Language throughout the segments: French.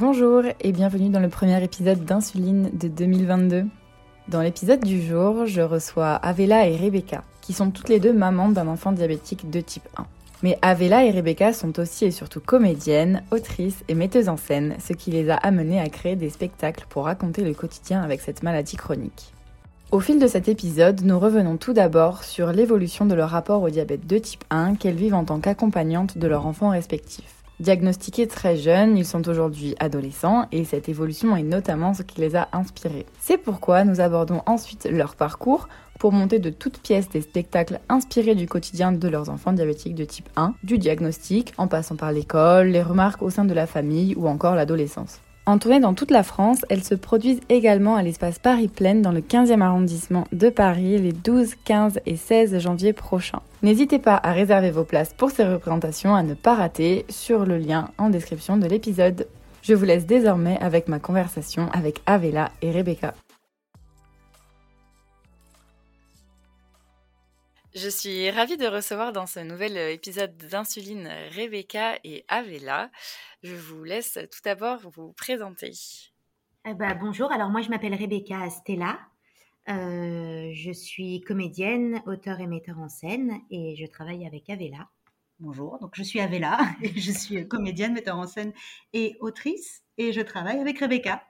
Bonjour et bienvenue dans le premier épisode d'Insuline de 2022. Dans l'épisode du jour, je reçois Avela et Rebecca, qui sont toutes les deux mamans d'un enfant diabétique de type 1. Mais Avela et Rebecca sont aussi et surtout comédiennes, autrices et metteuses en scène, ce qui les a amenées à créer des spectacles pour raconter le quotidien avec cette maladie chronique. Au fil de cet épisode, nous revenons tout d'abord sur l'évolution de leur rapport au diabète de type 1 qu'elles vivent en tant qu'accompagnantes de leurs enfants respectifs. Diagnostiqués très jeunes, ils sont aujourd'hui adolescents et cette évolution est notamment ce qui les a inspirés. C'est pourquoi nous abordons ensuite leur parcours pour monter de toutes pièces des spectacles inspirés du quotidien de leurs enfants diabétiques de type 1, du diagnostic, en passant par l'école, les remarques au sein de la famille ou encore l'adolescence. En tournée dans toute la France, elles se produisent également à l'espace Paris Plaine dans le 15e arrondissement de Paris les 12, 15 et 16 janvier prochains. N'hésitez pas à réserver vos places pour ces représentations à ne pas rater sur le lien en description de l'épisode. Je vous laisse désormais avec ma conversation avec Avela et Rebecca. Je suis ravie de recevoir dans ce nouvel épisode d'Insuline Rebecca et Avela. Je vous laisse tout d'abord vous présenter. Eh ben, bonjour, alors moi je m'appelle Rebecca Stella. Euh, je suis comédienne, auteur et metteur en scène et je travaille avec Avela. Bonjour, donc je suis Avela et je suis comédienne, metteur en scène et autrice et je travaille avec Rebecca.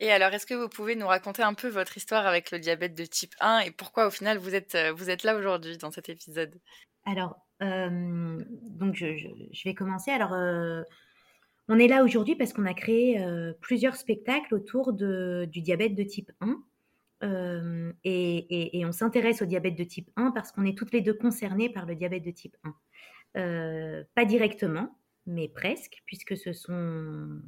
Et alors, est-ce que vous pouvez nous raconter un peu votre histoire avec le diabète de type 1 et pourquoi au final vous êtes, euh, vous êtes là aujourd'hui dans cet épisode? Alors, euh, donc je, vais commencer. Alors, euh, on est là aujourd'hui parce qu'on a créé plusieurs spectacles autour de, du diabète de type 1. Et, et, on s'intéresse au diabète de type 1 parce qu'on est toutes les deux concernées par le diabète de type 1. pas directement, mais presque, puisque ce sont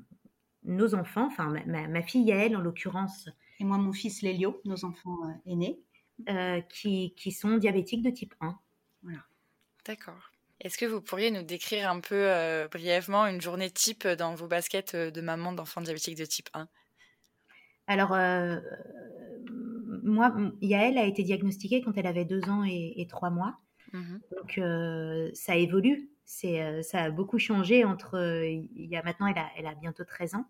nos enfants, enfin ma, fille Yael en l'occurrence. Et moi mon fils Lélio, nos enfants euh, aînés. Euh, qui, qui, sont diabétiques de type 1. Voilà. D'accord. Est-ce que vous pourriez nous décrire un peu euh, brièvement une journée type dans vos baskets de maman d'enfants diabétiques de type 1 Alors, moi, Yael a été diagnostiquée quand elle avait deux ans et, trois mois. Mmh Donc, ça évolue c'est, ça a beaucoup changé entre. Il y a maintenant, elle a, elle bientôt 13 ans.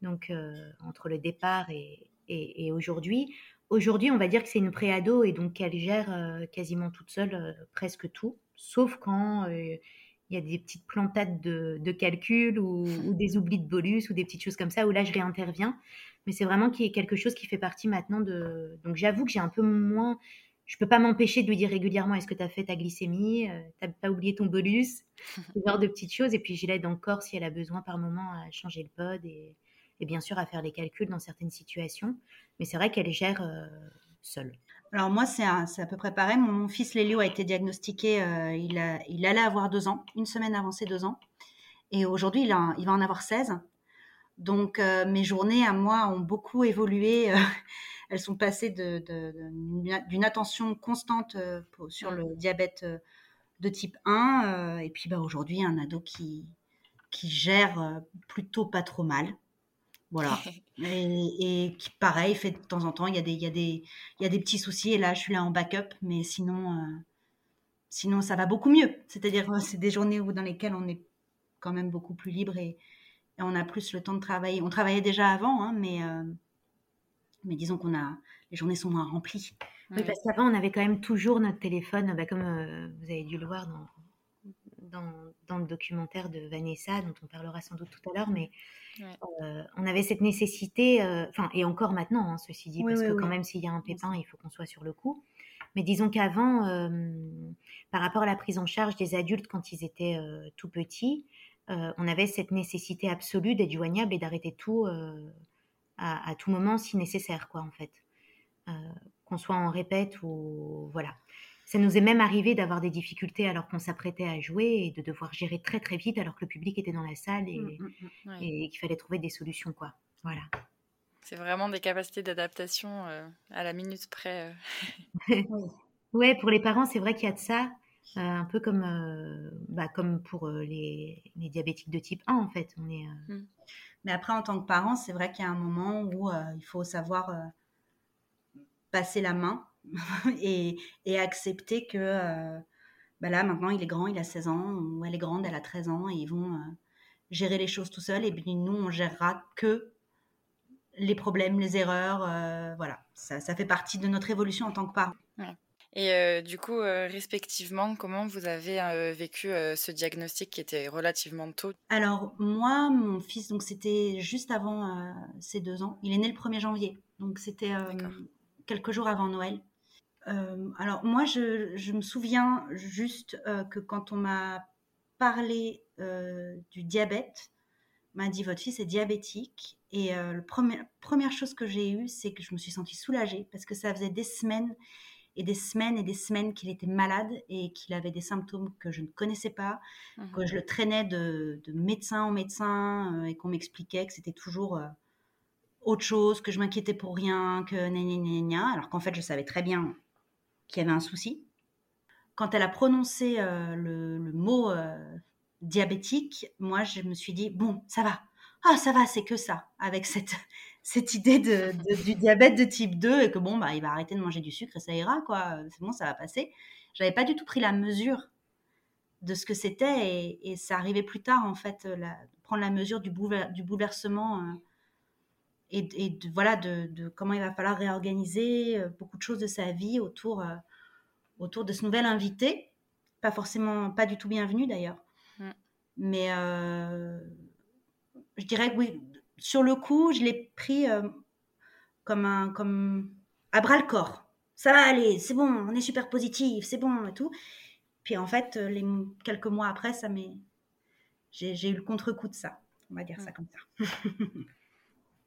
Donc, entre le départ et, aujourd'hui. Aujourd'hui, on va dire que c'est une préado et donc qu'elle gère quasiment toute seule presque tout, sauf quand il y a des petites plantades de, de calcul ou, ou, des oublis de bolus ou des petites choses comme ça où là je réinterviens. Mais c'est vraiment quelque chose qui fait partie maintenant de. Donc j'avoue que j'ai un peu moins je peux pas m'empêcher de lui dire régulièrement est-ce que tu as fait ta glycémie, euh, tu n'as pas oublié ton bolus, ce genre de petites choses. Et puis je l'aide encore si elle a besoin par moment à changer le pod et, bien sûr à faire les calculs dans certaines situations. Mais c'est vrai qu'elle gère euh, seule. Alors moi, c'est à peu près pareil. Mon, fils Lélio a été diagnostiqué, euh, il, a, il allait avoir deux ans, une semaine avant ses deux ans. Et aujourd'hui, il, il va en avoir 16. Donc mes journées à moi ont beaucoup évolué elles sont passées d'une attention constante euh, sur le diabète euh, de type 1. Euh, et puis bah, aujourd'hui, un ado qui, qui gère plutôt pas trop mal. Voilà. Et, qui, pareil, fait de temps en temps, il y, a des, il, y a des, il y a des petits soucis. Et là, je suis là en backup. Mais sinon, sinon ça va beaucoup mieux. C'est-à-dire, c'est des journées où, dans lesquelles on est quand même beaucoup plus libre et, on a plus le temps de travailler. On travaillait déjà avant, hein, mais mais disons qu'on a les journées sont moins remplies. Oui, parce qu'avant on avait quand même toujours notre téléphone, bah, comme euh, vous avez dû le voir dans, dans, dans, le documentaire de Vanessa, dont on parlera sans doute tout à l'heure, mais euh, on avait cette nécessité, euh, enfin et encore maintenant, hein, ceci dit, parce que quand même s'il y a un pépin, il faut qu'on soit sur le coup. Mais disons qu'avant, par rapport à la prise en charge des adultes quand ils étaient tout petits, on avait cette nécessité absolue d'être joignable et d'arrêter tout à, tout moment si nécessaire, quoi, en fait. Euh, qu'on soit en répète ou voilà. Ça nous est même arrivé d'avoir des difficultés alors qu'on s'apprêtait à jouer et de devoir gérer très très vite alors que le public était dans la salle et, mmh, mmh, mmh, et qu'il fallait trouver des solutions, quoi. Voilà. C'est vraiment des capacités d'adaptation euh, à la minute près. Euh. ouais, pour les parents, c'est vrai qu'il y a de ça. un peu comme, bah, comme pour les, les, diabétiques de type 1, en fait. On est, mais après, en tant que parent, c'est vrai qu'il y a un moment où euh, il faut savoir euh, passer la main et, accepter que euh, bah là, maintenant, il est grand, il a 16 ans, ou elle est grande, elle a 13 ans, et ils vont, gérer les choses tout seul et puis nous, on gérera que les problèmes, les erreurs. voilà, ça, fait partie de notre évolution en tant que parents. Et euh, du coup, euh, respectivement, comment vous avez euh, vécu ce diagnostic qui était relativement tôt? Alors, moi, mon fils, donc c'était juste avant ses deux ans. Il est né le 1er janvier. Donc, c'était quelques jours avant Noël. alors, moi, je, je, me souviens juste que quand on m'a parlé du diabète, m'a dit votre fils est diabétique. Et la première, première chose que j'ai eue, c'est que je me suis sentie soulagée parce que ça faisait des semaines et des semaines et des semaines qu'il était malade et qu'il avait des symptômes que je ne connaissais pas, mmh que je le traînais de, médecin en médecin euh, et qu'on m'expliquait que c'était toujours euh, autre chose, que je m'inquiétais pour rien, que gna, alors qu'en fait je savais très bien qu'il y avait un souci. Quand elle a prononcé euh, le, le, mot diabétique, moi je me suis dit bon ça va, ah ça va c'est que ça avec cette cette idée de, du diabète de type 2 et que bon, bah, il va arrêter de manger du sucre et ça ira, quoi. C'est bon, ça va passer. J'avais pas du tout pris la mesure de ce que c'était et, ça arrivait plus tard, en fait, la, prendre la mesure du, du bouleversement euh, et, de, voilà, de, comment il va falloir réorganiser euh, beaucoup de choses de sa vie autour, euh, autour de ce nouvel invité. Pas forcément, pas du tout bienvenu d'ailleurs. Mm. Mais je dirais que oui, sur le coup, je l'ai pris euh, comme un comme à bras le corps. Ça va aller, c'est bon, on est super positif, c'est bon et tout. Puis en fait, les quelques mois après, ça m'est j'ai eu le contre-coup de ça. On va dire ça comme ça.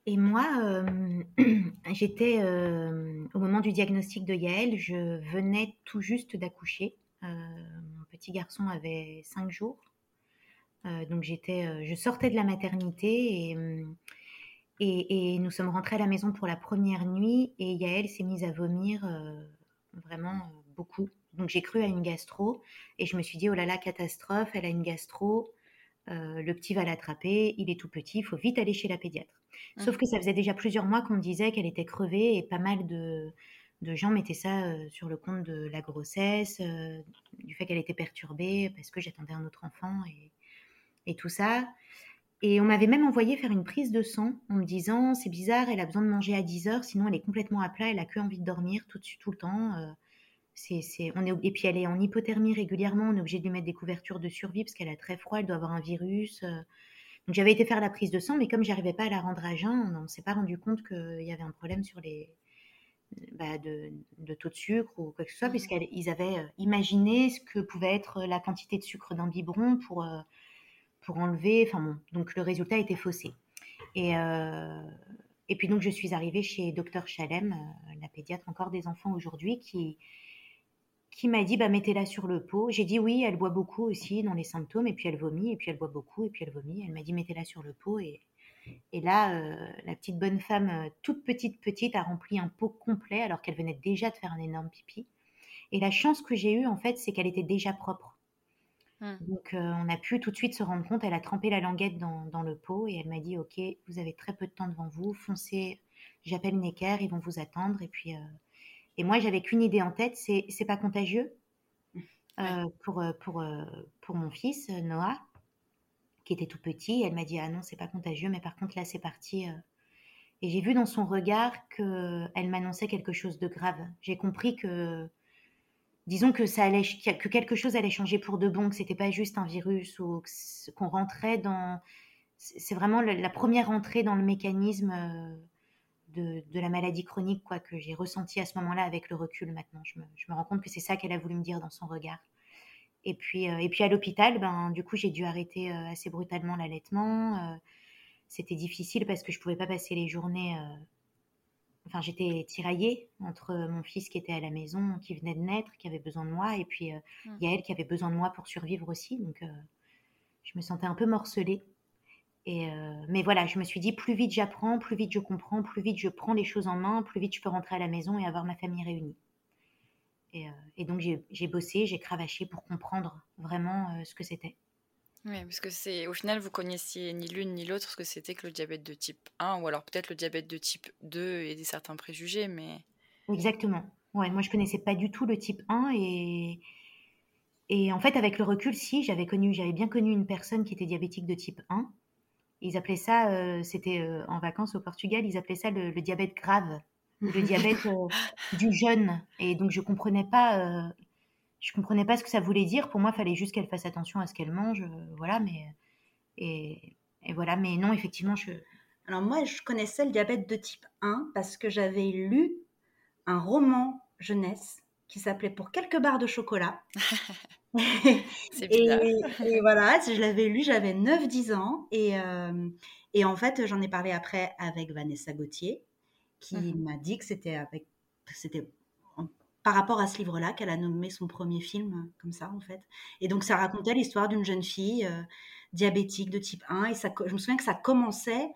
Et moi, euh, j'étais euh, au moment du diagnostic de Yael, je venais tout juste d'accoucher. mon petit garçon avait cinq jours. Euh, donc j'étais, euh, je sortais de la maternité hum, et, et, nous sommes rentrés à la maison pour la première nuit et Yael s'est mise à vomir euh, vraiment beaucoup. Donc j'ai cru à une gastro et je me suis dit oh là là catastrophe, elle a une gastro, le petit va l'attraper, il est tout petit, il faut vite aller chez la pédiatre. Mmh. Sauf que ça faisait déjà plusieurs mois qu'on me disait qu'elle était crevée et pas mal de, de gens mettaient ça sur le compte de la grossesse, du fait qu'elle était perturbée parce que j'attendais un autre enfant et, et tout ça. Et on m'avait même envoyé faire une prise de sang en me disant c'est bizarre, elle a besoin de manger à 10 heures, sinon elle est complètement à plat, elle a que envie de dormir tout, tout le temps. Euh, c'est, on est, et puis elle est en hypothermie régulièrement, on est obligé de lui mettre des couvertures de survie parce qu'elle a très froid, elle doit avoir un virus. Euh. Donc j'avais été faire la prise de sang, mais comme j'arrivais pas à la rendre à jeun, on ne s'est pas rendu compte qu'il y avait un problème sur les, bah, de, de, taux de sucre ou quoi que ce soit, mmh. puisqu'ils avaient euh, imaginé ce que pouvait être la quantité de sucre d'un biberon pour pour enlever. Enfin bon, donc le résultat était faussé. Et, euh, et puis donc je suis arrivée chez docteur Chalem, euh, la pédiatre encore des enfants aujourd'hui, qui, qui m'a dit bah, mettez-la sur le pot. J'ai dit oui, elle boit beaucoup aussi dans les symptômes, et puis elle vomit, et puis elle boit beaucoup, et puis elle vomit. Elle m'a dit mettez-la sur le pot. Et, et là, euh, la petite bonne femme, toute petite, petite, a rempli un pot complet alors qu'elle venait déjà de faire un énorme pipi. Et la chance que j'ai eue, en fait, c'est qu'elle était déjà propre. Mmh. Donc, euh, on a pu tout de suite se rendre compte. Elle a trempé la languette dans, le pot et elle m'a dit Ok, vous avez très peu de temps devant vous, foncez. J'appelle Necker, ils vont vous attendre. Et puis, euh, et moi, j'avais qu'une idée en tête c'est c'est pas contagieux euh, pour, pour, pour mon fils, Noah, qui était tout petit. Elle m'a dit Ah non, c'est pas contagieux, mais par contre, là, c'est parti. Et j'ai vu dans son regard qu'elle m'annonçait quelque chose de grave. J'ai compris que disons que ça allait, que quelque chose allait changer pour de bon, que c'était pas juste un virus ou qu'on rentrait dans, c'est vraiment la première entrée dans le mécanisme euh, de, la maladie chronique quoi que j'ai ressenti à ce moment-là avec le recul maintenant. Je me, rends compte que c'est ça qu'elle a voulu me dire dans son regard. Et puis, euh, et puis à l'hôpital, ben du coup j'ai dû arrêter euh, assez brutalement l'allaitement. c'était difficile parce que je pouvais pas passer les journées enfin, j'étais tiraillée entre mon fils qui était à la maison, qui venait de naître, qui avait besoin de moi, et puis euh, mmh. il y a elle qui avait besoin de moi pour survivre aussi. Donc, euh, je me sentais un peu morcelée. Et euh, mais voilà, je me suis dit, plus vite j'apprends, plus vite je comprends, plus vite je prends les choses en main, plus vite je peux rentrer à la maison et avoir ma famille réunie. Et, et donc, j'ai bossé, j'ai cravaché pour comprendre vraiment ce que c'était. Oui, parce que c'est au final, vous connaissiez ni l'une ni l'autre ce que c'était que le diabète de type 1, ou alors peut-être le diabète de type 2 et des certains préjugés, mais... Exactement. Ouais, moi je connaissais pas du tout le type 1 et, et en fait, avec le recul, si, j'avais connu, j'avais bien connu une personne qui était diabétique de type 1. Ils appelaient ça, euh, c'était euh, en vacances au Portugal, ils appelaient ça le, diabète grave, le diabète euh, du jeune. Et donc, je comprenais pas, je comprenais pas ce que ça voulait dire. Pour moi, il fallait juste qu'elle fasse attention à ce qu'elle mange, voilà. Mais et, et, voilà, mais non, effectivement, je. Alors moi, je connaissais le diabète de type 1 parce que j'avais lu un roman jeunesse qui s'appelait Pour quelques barres de chocolat. et, et, voilà, je l'avais lu, j'avais 9-10 ans. Et, euh, et en fait, j'en ai parlé après avec Vanessa Gauthier, qui mhm. m'a dit que c'était avec, c'était par rapport à ce livre-là qu'elle a nommé son premier film comme ça, en fait. Et donc, ça racontait l'histoire d'une jeune fille euh, diabétique de type 1. Et ça, je me souviens que ça commençait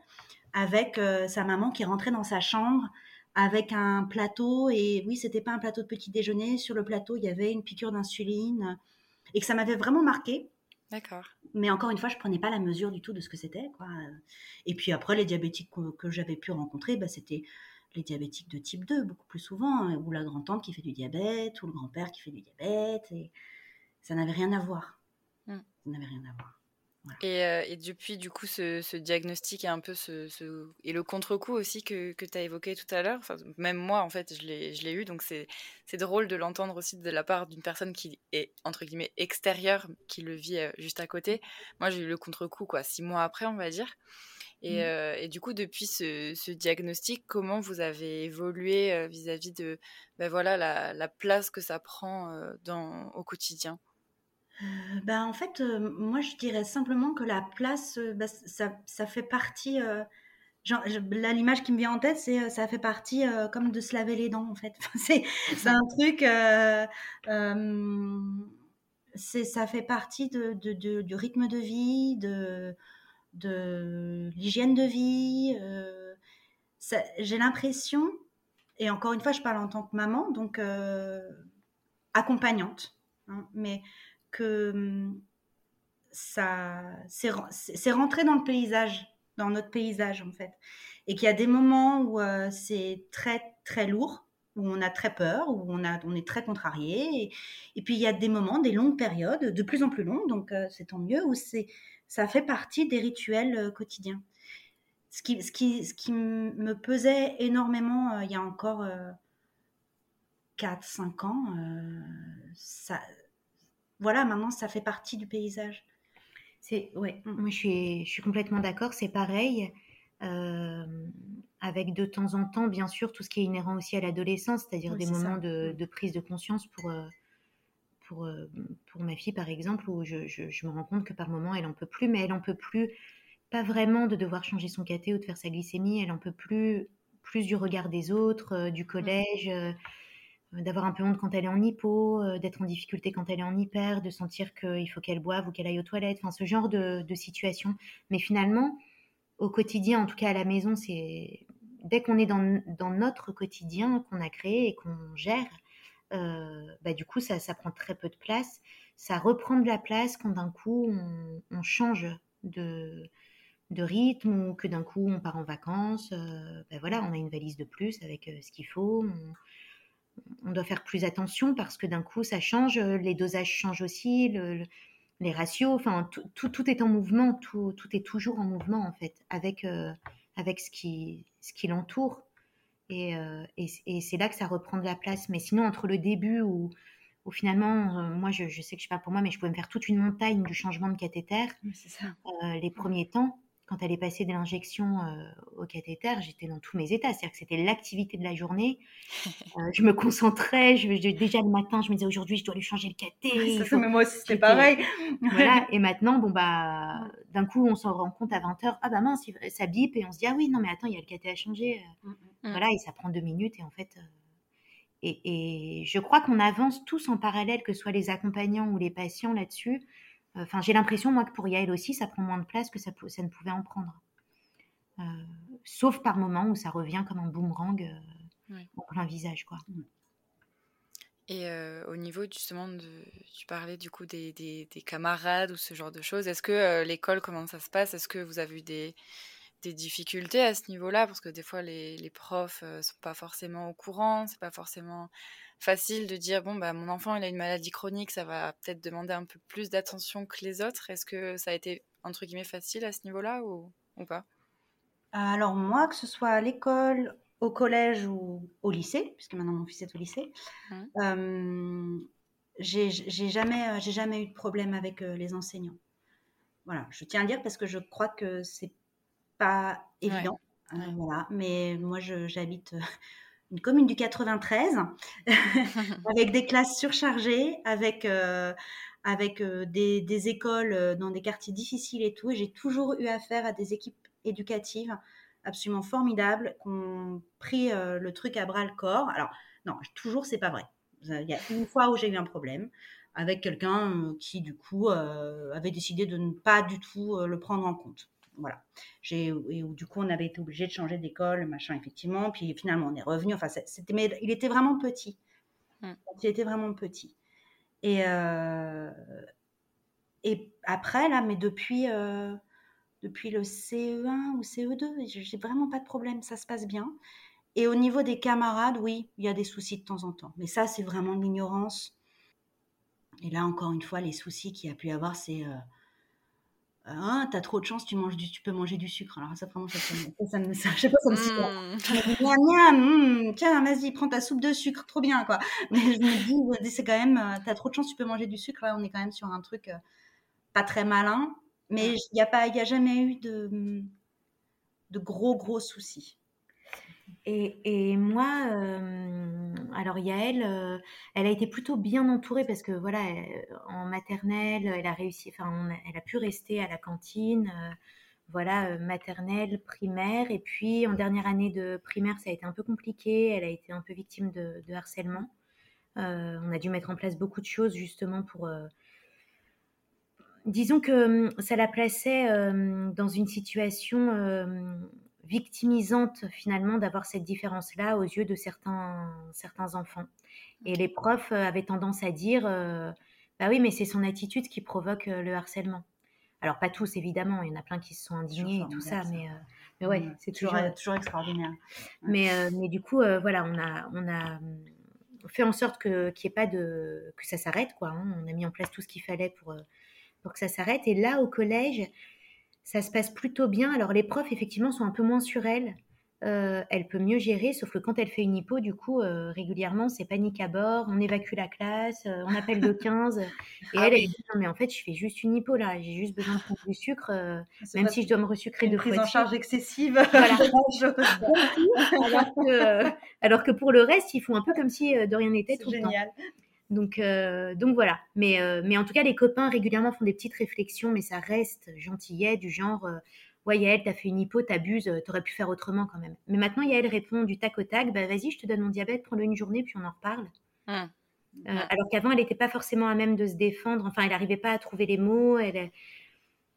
avec euh, sa maman qui rentrait dans sa chambre avec un plateau. Et oui, c'était pas un plateau de petit déjeuner. Sur le plateau, il y avait une piqûre d'insuline. Et que ça m'avait vraiment marqué. D'accord. Mais encore une fois, je prenais pas la mesure du tout de ce que c'était. Quoi. Et puis après, les diabétiques que, j'avais pu rencontrer, bah, c'était les diabétiques de type 2, beaucoup plus souvent, hein, ou la grand-tante qui fait du diabète, ou le grand-père qui fait du diabète. Et ça n'avait rien à voir. Hmm. Ça n'avait rien à voir. Euh, et, depuis, du coup, ce, diagnostic et un peu ce, et le contre-coup aussi que, que tu as évoqué tout à l'heure, même moi, en fait, je l'ai eu, donc c'est drôle de l'entendre aussi de la part d'une personne qui est, entre guillemets, extérieure, qui le vit euh, juste à côté. Moi, j'ai eu le contre-coup, quoi, six mois après, on va dire. Et, mmh. euh, et du coup, depuis ce, diagnostic, comment vous avez évolué vis-à-vis de ben voilà, la, la, place que ça prend dans, au quotidien? Bah, en fait, moi, je dirais simplement que la place, bah, ça, ça, fait partie. genre, là, l'image qui me vient en tête, c'est ça fait partie comme de se laver les dents, en fait. c'est un truc. c'est ça fait partie de, de, du rythme de vie, de, de l'hygiène de vie. J'ai l'impression, et encore une fois, je parle en tant que maman, donc accompagnante, hein, mais que hum, ça c'est rentré dans le paysage, dans notre paysage en fait, et qu'il y a des moments où euh, c'est très très lourd, où on a très peur, où on, a, on est très contrarié, et, puis il y a des moments, des longues périodes, de plus en plus longues, donc euh, c'est tant mieux, où c'est ça fait partie des rituels euh, quotidiens. Ce qui, ce, qui, ce qui me pesait énormément il y a encore 4-5 ans, ça, voilà, maintenant, ça fait partie du paysage. C'est ouais, moi je suis, je suis complètement d'accord. C'est pareil. Euh, avec de temps en temps, bien sûr, tout ce qui est inhérent aussi à l'adolescence, c'est-à-dire des moments de, prise de conscience pour, euh, pour, euh, pour ma fille, par exemple, où je, je, me rends compte que par moment, elle en peut plus, mais elle en peut plus, pas vraiment de devoir changer son caté ou de faire sa glycémie, elle en peut plus, plus du regard des autres, du collège. Euh, d'avoir un peu honte quand elle est en hypo, euh, d'être en difficulté quand elle est en hyper, de sentir qu'il faut qu'elle boive ou qu'elle aille aux toilettes, enfin ce genre de, situation. Mais finalement, au quotidien, en tout cas à la maison, c'est dès qu'on est dans, notre quotidien qu'on a créé et qu'on gère, euh, bah, du coup ça, prend très peu de place. Ça reprend de la place quand d'un coup on, change de, rythme ou que d'un coup on part en vacances. bah, voilà, on a une valise de plus avec ce qu'il faut. On, doit faire plus attention parce que d'un coup, ça change, euh, les dosages changent aussi, les ratios, enfin, tout, tout, est en mouvement, tout, est toujours en mouvement, en fait, avec, euh, avec ce qui, ce qui l'entoure. Et, euh, et, c'est là que ça reprend de la place. Mais sinon, entre le début où, où finalement, moi, je, je, sais que je parle pour moi, mais je pouvais me faire toute une montagne du changement de cathéter, les premiers temps, quand elle est passée de l'injection euh, au cathéter, j'étais dans tous mes états. C'est-à-dire que c'était l'activité de la journée. Euh, je me concentrais. Je, déjà le matin, je me disais aujourd'hui, je dois lui changer le cathé. Ça, mais moi aussi, c'était pareil. voilà. Et maintenant, bon, bah, d'un coup, on s'en rend compte à 20h. Ah, bah mince, ça bip. Et on se dit, ah oui, non, mais attends, il y a le cathé à changer. Mm, mm, mm. Voilà. Et ça prend deux minutes. Et en fait. Euh, et, et, je crois qu'on avance tous en parallèle, que ce soit les accompagnants ou les patients là-dessus. Enfin, j'ai l'impression, moi, que pour Yael aussi, ça prend moins de place que ça, ça ne pouvait en prendre. Euh, sauf par moments où ça revient comme un boomerang euh, en plein visage, quoi. Et euh, au niveau justement de, tu parlais du coup des, des, camarades ou ce genre de choses. Est-ce que l'école, comment ça se passe? Est-ce que vous avez eu des, des difficultés à ce niveau-là Parce que des fois, les, les profs ne sont pas forcément au courant, c'est pas forcément facile de dire bon, bah, mon enfant il a une maladie chronique, ça va peut-être demander un peu plus d'attention que les autres. Est-ce que ça a été entre guillemets facile à ce niveau-là ou, ou pas? Alors, moi, que ce soit à l'école, au collège ou au lycée, puisque maintenant mon fils est au lycée, mmh. j'ai jamais, j'ai jamais eu de problème avec les enseignants. Voilà, je tiens à dire parce que je crois que c'est pas évident. voilà, mais moi j'habite une commune du 93 avec des classes surchargées, avec avec des, des, écoles dans des quartiers difficiles et tout. Et j'ai toujours eu affaire à des équipes éducatives absolument formidables qui ont pris le truc à bras le corps. Alors, non, toujours, c'est pas vrai. Il y a une fois où j'ai eu un problème avec quelqu'un qui, du coup, avait décidé de ne pas du tout le prendre en compte. Voilà. J'ai, et du coup, on avait été obligé de changer d'école, machin, effectivement. Puis finalement, on est revenu. Enfin, c'était, mais il était vraiment petit. Mmh. Il était vraiment petit. Et, et après, là, mais depuis, depuis le CE1 ou CE2, j'ai vraiment pas de problème, ça se passe bien. Et au niveau des camarades, oui, il y a des soucis de temps en temps. Mais ça, c'est vraiment de l'ignorance. Et là, encore une fois, les soucis qu'il y a pu avoir, c'est euh, ah, t'as trop de chance, tu manges du, tu peux manger du sucre. Alors ça, vraiment, ça, ça, ça, me, ça, je sais pas, ça me mmh. mmh, tiens, vas-y, prends ta soupe de sucre, trop bien, quoi. Mais je me dis, c'est quand même, euh, t'as trop de chance, tu peux manger du sucre. Là, on est quand même sur un truc euh, pas très malin. Mais il n'y a pas, il a jamais eu de, de gros, gros soucis. Et, moi, alors Yael, euh, elle a été plutôt bien entourée parce que voilà, en maternelle, elle a réussi, enfin, elle a pu rester à la cantine, euh, voilà, euh, maternelle, primaire, et puis en dernière année de primaire, ça a été un peu compliqué. Elle a été un peu victime de harcèlement. on a dû mettre en place beaucoup de choses justement pour disons que ça la plaçait dans une situation victimisante finalement d'avoir cette différence-là aux yeux de certains, certains enfants. Et les profs euh, avaient tendance à dire, euh, bah oui, mais c'est son attitude qui provoque euh, le harcèlement. Alors pas tous évidemment, il y en a plein qui se sont indignés et tout ça, mais, mais ouais, mmh, c'est toujours, toujours extraordinaire. Mais, mais du coup, voilà, on a, on a fait en sorte que qu'il ait pas de que ça s'arrête quoi. Hein. On a mis en place tout ce qu'il fallait pour pour que ça s'arrête. Et là, au collège, ça se passe plutôt bien. Alors les profs, effectivement, sont un peu moins sur elle. Euh, elle peut mieux gérer, sauf que quand elle fait une hypo, du coup, euh, régulièrement, c'est panique à bord, on évacue la classe, euh, on appelle le 15. et ah elle, elle dit Non, mais en fait, je fais juste une hypo là, j'ai juste besoin de prendre du sucre, même si je dois me resucrer de prise en charge excessive. alors, que, alors, que, pour le reste, ils font un peu comme si de rien n'était tout génial. le temps. Donc, euh, donc voilà. Mais, euh, mais en tout cas, les copains régulièrement font des petites réflexions, mais ça reste gentillet, du genre euh, Ouais, Yael, t'as fait une hypo, t'abuses, t'aurais pu faire autrement quand même. Mais maintenant, Yael répond du tac au tac Bah vas-y, je te donne mon diabète, prends-le une journée, puis on en reparle. Mmh. Mmh. alors qu'avant, elle n'était pas forcément à même de se défendre. Enfin, elle n'arrivait pas à trouver les mots. Elle,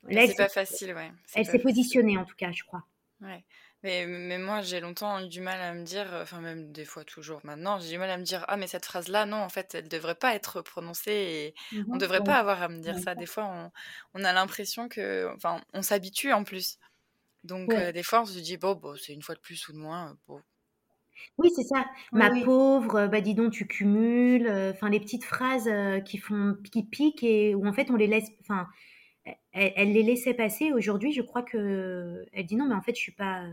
c'est pas facile, ouais. Elle s'est positionnée, en tout cas, je crois. Ouais. Mais, mais moi, j'ai longtemps eu du mal à me dire, enfin même des fois toujours maintenant, j'ai du mal à me dire, ah mais cette phrase-là, non, en fait, elle devrait pas être prononcée et mmh on devrait pas avoir à me dire ça. Des fois, on, on a l'impression que, enfin, on s'habitue en plus. Donc des fois, on se dit, bon, bon c'est une fois de plus ou de moins. Bon. Oui, c'est ça. Ma pauvre, bah dis donc, tu cumules. Enfin, les petites phrases qui font, qui piquent et où en fait on les laisse. Enfin, elle, les laissait passer. Aujourd'hui, je crois que elle dit non, mais en fait, je suis pas,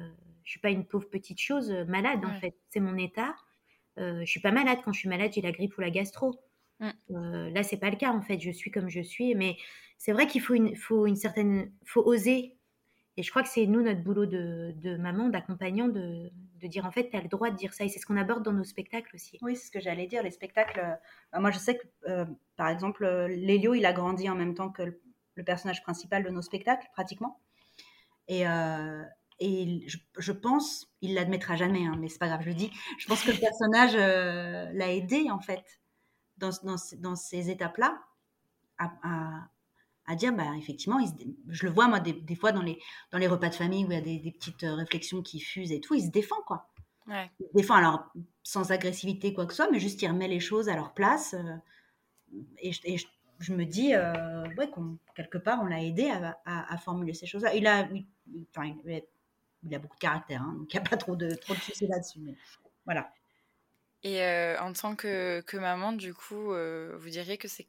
je suis pas une pauvre petite chose euh, malade. En fait, c'est mon état. Euh, je suis pas malade. Quand je suis malade, j'ai la grippe ou la gastro. Mmh. Euh, là, c'est pas le cas. En fait, je suis comme je suis. Mais c'est vrai qu'il faut une, faut une certaine, faut oser. Et je crois que c'est nous notre boulot de, de maman, d'accompagnant, de, de, dire en fait, tu as le droit de dire ça. Et c'est ce qu'on aborde dans nos spectacles aussi. Oui, c'est ce que j'allais dire. Les spectacles. moi, je sais que, par exemple, Lélio, il a grandi en même temps que le le personnage principal de nos spectacles, pratiquement. Et, euh, et je, pense, il l'admettra jamais, hein, mais c'est pas grave, je le dis, je pense que le personnage euh, l'a aidé, en fait, dans, dans, dans ces étapes-là, à, à, dire, bah, effectivement, je le vois, moi, des, fois, dans les, dans les repas de famille où il y a des, petites euh, réflexions qui fusent et tout, il se défend, quoi. Ouais. Il se défend, alors, sans agressivité, quoi que ce soit, mais juste il remet les choses à leur place. et, et je, je me dis, euh, ouais, quelque part, on l'a aidé à, formuler ces choses-là. Il a, enfin, il a beaucoup de caractère, hein, donc il n'y a pas trop de, trop de soucis là-dessus. Mais voilà. Et en tant que, que, maman, du coup, vous diriez que c'est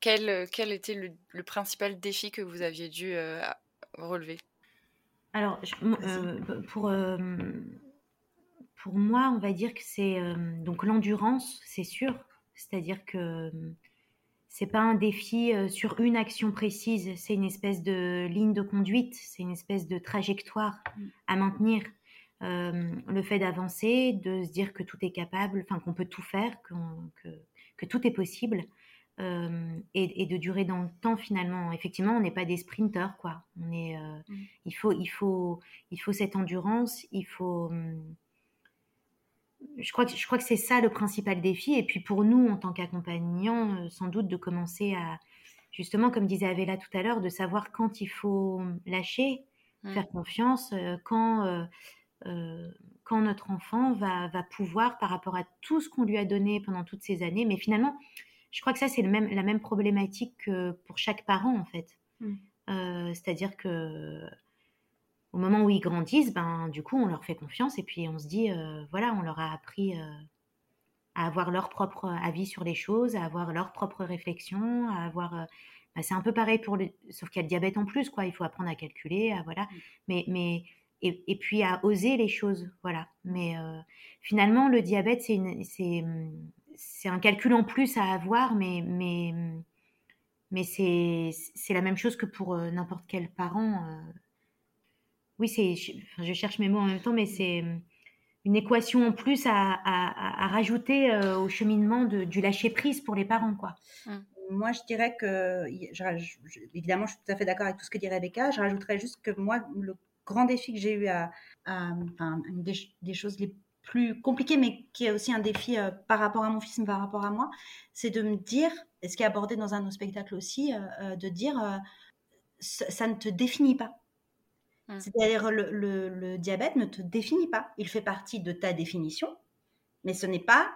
quel, quel était le, le, principal défi que vous aviez dû relever? Alors, pour, pour moi, on va dire que c'est donc l'endurance, c'est sûr. C'est-à-dire que c'est pas un défi sur une action précise, c'est une espèce de ligne de conduite, c'est une espèce de trajectoire mmh. à maintenir. Euh, le fait d'avancer, de se dire que tout est capable, enfin qu'on peut tout faire, que, que, tout est possible, euh, et, de durer dans le temps finalement. Effectivement, on n'est pas des sprinteurs, quoi. On est, euh, mm. il faut, il faut, il faut cette endurance. Il faut. Je crois que je crois que c'est ça le principal défi. Et puis pour nous, en tant qu'accompagnants, sans doute de commencer à justement, comme disait Avela tout à l'heure, de savoir quand il faut lâcher, mm. faire confiance, quand euh, quand notre enfant va, va, pouvoir, par rapport à tout ce qu'on lui a donné pendant toutes ces années, mais finalement, je crois que ça, c'est même, la même problématique que pour chaque parent, en fait. Mm. Euh, c'est-à-dire que moment où ils grandissent, ben, du coup, on leur fait confiance et puis on se dit, euh, voilà, on leur a appris à avoir leur propre avis sur les choses, à avoir leur propre réflexion, à avoir... Ben, c'est un peu pareil pour le... Sauf qu'il y a le diabète en plus, quoi. Il faut apprendre à calculer, à, voilà. Mm. Mais, mais et, puis à oser les choses. Voilà. Mais euh, finalement, le diabète, c'est, c'est, un calcul en plus à avoir, mais, mais, mais c'est, c'est la même chose que pour euh, n'importe quel parent. Euh. Oui, c'est, je, cherche mes mots en même temps, mais c'est une équation en plus à, à, rajouter au cheminement du lâcher-prise pour les parents. Mmh. Moi, je dirais que, évidemment, je suis tout à fait d'accord avec tout ce que dit Rebecca. Je rajouterais juste que moi, le grand défi que j'ai eu à, enfin, une des, choses les plus compliquées, mais qui est aussi un défi euh, par rapport à mon fils, mais par rapport à moi, c'est de me dire, et ce qui est abordé dans un de nos spectacles aussi, euh, euh, de dire, ça, ne te définit pas. Mmh. C'est-à-dire le, le, diabète ne te définit pas. Il fait partie de ta définition, mais ce n'est pas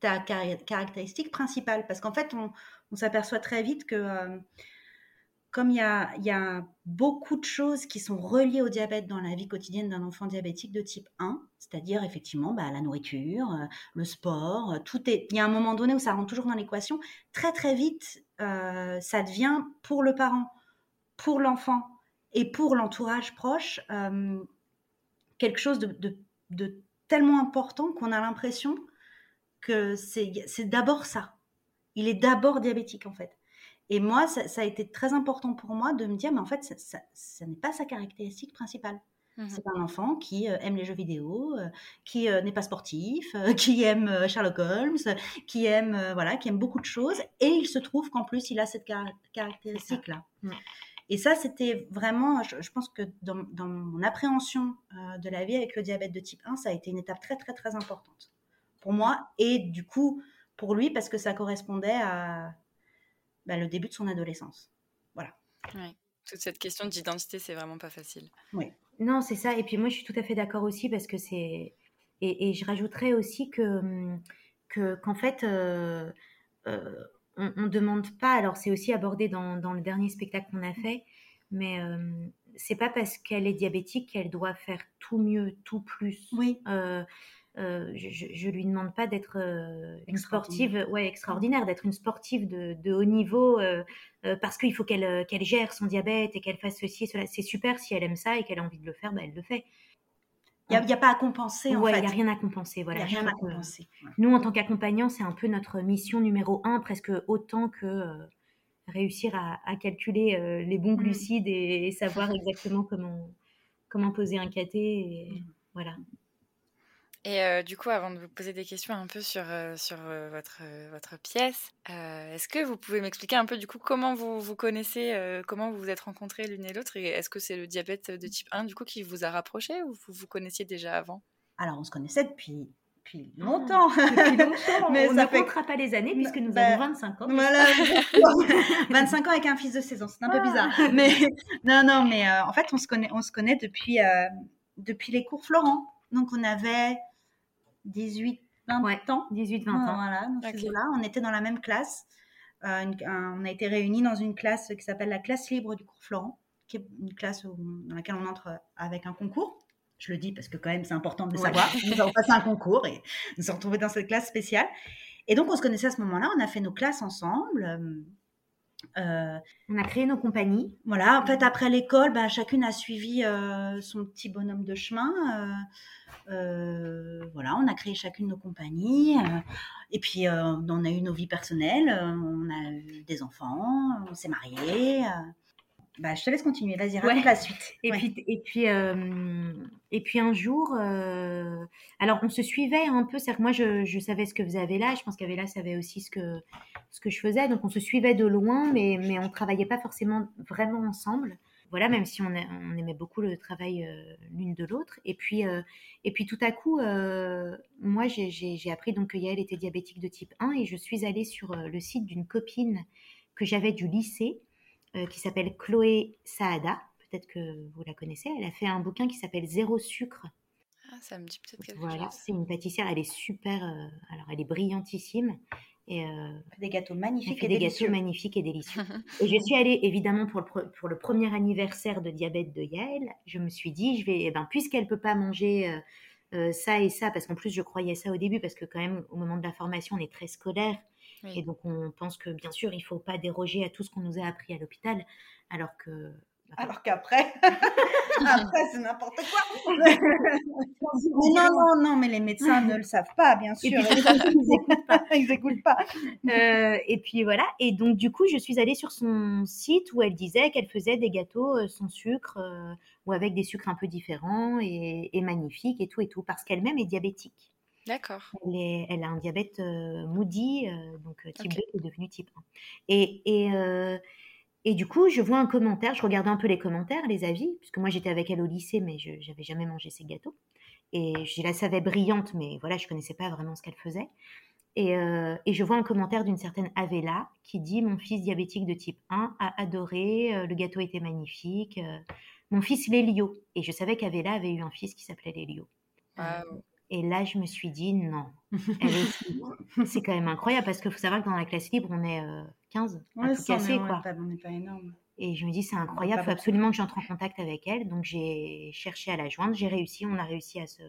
ta caractéristique principale. Parce qu'en fait, on, s'aperçoit très vite que comme il y, a, beaucoup de choses qui sont reliées au diabète dans la vie quotidienne d'un enfant diabétique de type 1, c'est-à-dire effectivement bah, la nourriture, euh, le sport, euh, tout est. Il y a un moment donné où ça rentre toujours dans l'équation. Très très vite, euh, ça devient pour le parent, pour l'enfant et pour l'entourage proche quelque chose de, de tellement important qu'on a l'impression que c'est d'abord ça. Il est d'abord diabétique en fait. Et moi, ça, a été très important pour moi de me dire, mais en fait, ça, n'est pas sa caractéristique principale. Mmh c'est un enfant qui euh, aime les jeux vidéo, euh, qui euh, n'est pas sportif, qui aime Sherlock Holmes, qui aime voilà, qui aime beaucoup de choses, et il se trouve qu'en plus il a cette caractéristique-là. Mmh. Et ça, c'était vraiment, je, pense que dans, dans mon appréhension de la vie avec le diabète de type 1, ça a été une étape très très très importante pour moi et du coup pour lui parce que ça correspondait à bah, le début de son adolescence. Voilà. Toute cette question d'identité, c'est vraiment pas facile. Oui. Non, c'est ça. Et puis moi, je suis tout à fait d'accord aussi parce que c'est. Et, je rajouterais aussi que qu'en fait, euh, euh, on ne demande pas. Alors, c'est aussi abordé dans, dans, le dernier spectacle qu'on a fait, mais euh, c'est pas parce qu'elle est diabétique qu'elle doit faire tout mieux, tout plus. Oui. Euh, je, ne lui demande pas d'être euh, une sportive, ouais, extraordinaire, d'être une sportive de, haut niveau euh, parce qu'il faut qu'elle qu'elle gère son diabète et qu'elle fasse ceci et cela. C'est super si elle aime ça et qu'elle a envie de le faire, bah, elle le fait. Il n'y a, a, pas à compenser. En fait. il n'y a rien à compenser. Voilà. rien à compenser. Nous, en tant qu'accompagnants, c'est un peu notre mission numéro un, presque autant que réussir à, calculer les bons mmh. glucides et, savoir exactement comment, comment poser un caté. Et, mmh. Voilà. Et du coup, avant de vous poser des questions un peu sur, sur votre, votre pièce, est-ce que vous pouvez m'expliquer un peu du coup comment vous vous connaissez, comment vous vous êtes rencontrés l'une et l'autre? Et est-ce que c'est le diabète de type 1 du coup qui vous a rapproché ou vous vous connaissiez déjà avant? Alors, on se connaissait depuis, depuis ah, longtemps. depuis longtemps. Mais on ne comptera pas les années puisque nous avons 25 bah, ans. Voilà. 25 ans avec un fils de 16 ans, c'est un peu ah. bizarre. Mais non, non, mais en fait, on se connaît, on se connaît depuis, depuis les cours Florent. Donc, on avait 18, 20 ans. 18, 20 ans. Voilà, là On était dans la même classe. Euh, on a été réunis dans une classe qui s'appelle la classe libre du cours Florent, qui est une classe dans laquelle on entre avec un concours Je le dis parce que quand même c'est important de le savoir. Nous avons passé un concours et nous sommes retrouvés dans cette classe spéciale. Et donc on se connaissait à ce moment-là, on a fait nos classes ensemble. Euh, on a créé nos compagnies. Voilà, en fait, après l'école, bah, chacune a suivi euh, son petit bonhomme de chemin. Euh, voilà, on a créé chacune nos compagnies. et puis, on a eu nos vies personnelles. on a eu des enfants, on s'est mariés. Bah, je te laisse continuer. Vas-y, raconte la suite. Et puis, et puis, euh, et puis un jour, euh, alors on se suivait un peu. C'est-à-dire que moi, je, je, savais ce que vous avez là. Je pense qu'Avela savait aussi ce que ce que je faisais. Donc, on se suivait de loin, mais mais on travaillait pas forcément vraiment ensemble. Voilà, même si on, on aimait beaucoup le travail euh, l'une de l'autre. Et puis, et puis tout à coup, moi, j'ai appris donc que Yael était diabétique de type 1 et je suis allée sur le site d'une copine que j'avais du lycée qui s'appelle Chloé Saada. Peut-être que vous la connaissez. Elle a fait un bouquin qui s'appelle Zéro sucre. Ah, ça me dit peut-être quelque voilà, c'est une pâtissière. Elle est super. Euh, alors, elle est brillantissime. Et euh, des gâteaux magnifiques et des gâteaux magnifiques et délicieux. et je suis allée évidemment pour le, pour le premier anniversaire de diabète de Yael. Je me suis dit, je vais, eh ben, puisqu'elle peut pas manger ça et ça, parce qu'en plus je croyais ça au début, parce que quand même au moment de la formation on est très scolaire et donc, on pense que, bien sûr, il ne faut pas déroger à tout ce qu'on nous a appris à l'hôpital, alors que bah, alors qu'après, après c'est n'importe quoi. mais non, non, non, mais les médecins ne le savent pas, bien sûr. Et puis, ils n'écoutent pas. Euh, et puis voilà. Et donc du coup, je suis allée sur son site où elle disait qu'elle faisait des gâteaux euh, sans sucre euh, ou avec des sucres un peu différents et, et magnifiques et tout et tout, parce qu'elle-même est diabétique. D'accord. Elle, elle, a un diabète euh, Moody, euh, donc euh, type 2 qui est devenu type 1. Et, et, et, du coup, je vois un commentaire, je regardais un peu les commentaires, les avis, puisque moi j'étais avec elle au lycée, mais je n'avais jamais mangé ses gâteaux. Et je la savais brillante, mais voilà, je connaissais pas vraiment ce qu'elle faisait. Et, et, je vois un commentaire d'une certaine Avela qui dit Mon fils diabétique de type 1 a adoré, le gâteau était magnifique. mon fils Lélio. Et je savais qu'Avela avait eu un fils qui s'appelait Lélio. Wow. Et là, je me suis dit, non, c'est quand même incroyable parce qu'il faut savoir que dans la classe libre, on est 15 euh, à tout casser. on n'est pas énorme. Et je me dis, c'est incroyable, il faut absolument que j'entre en contact avec elle. Donc, j'ai cherché à la joindre, j'ai réussi, on a réussi à se,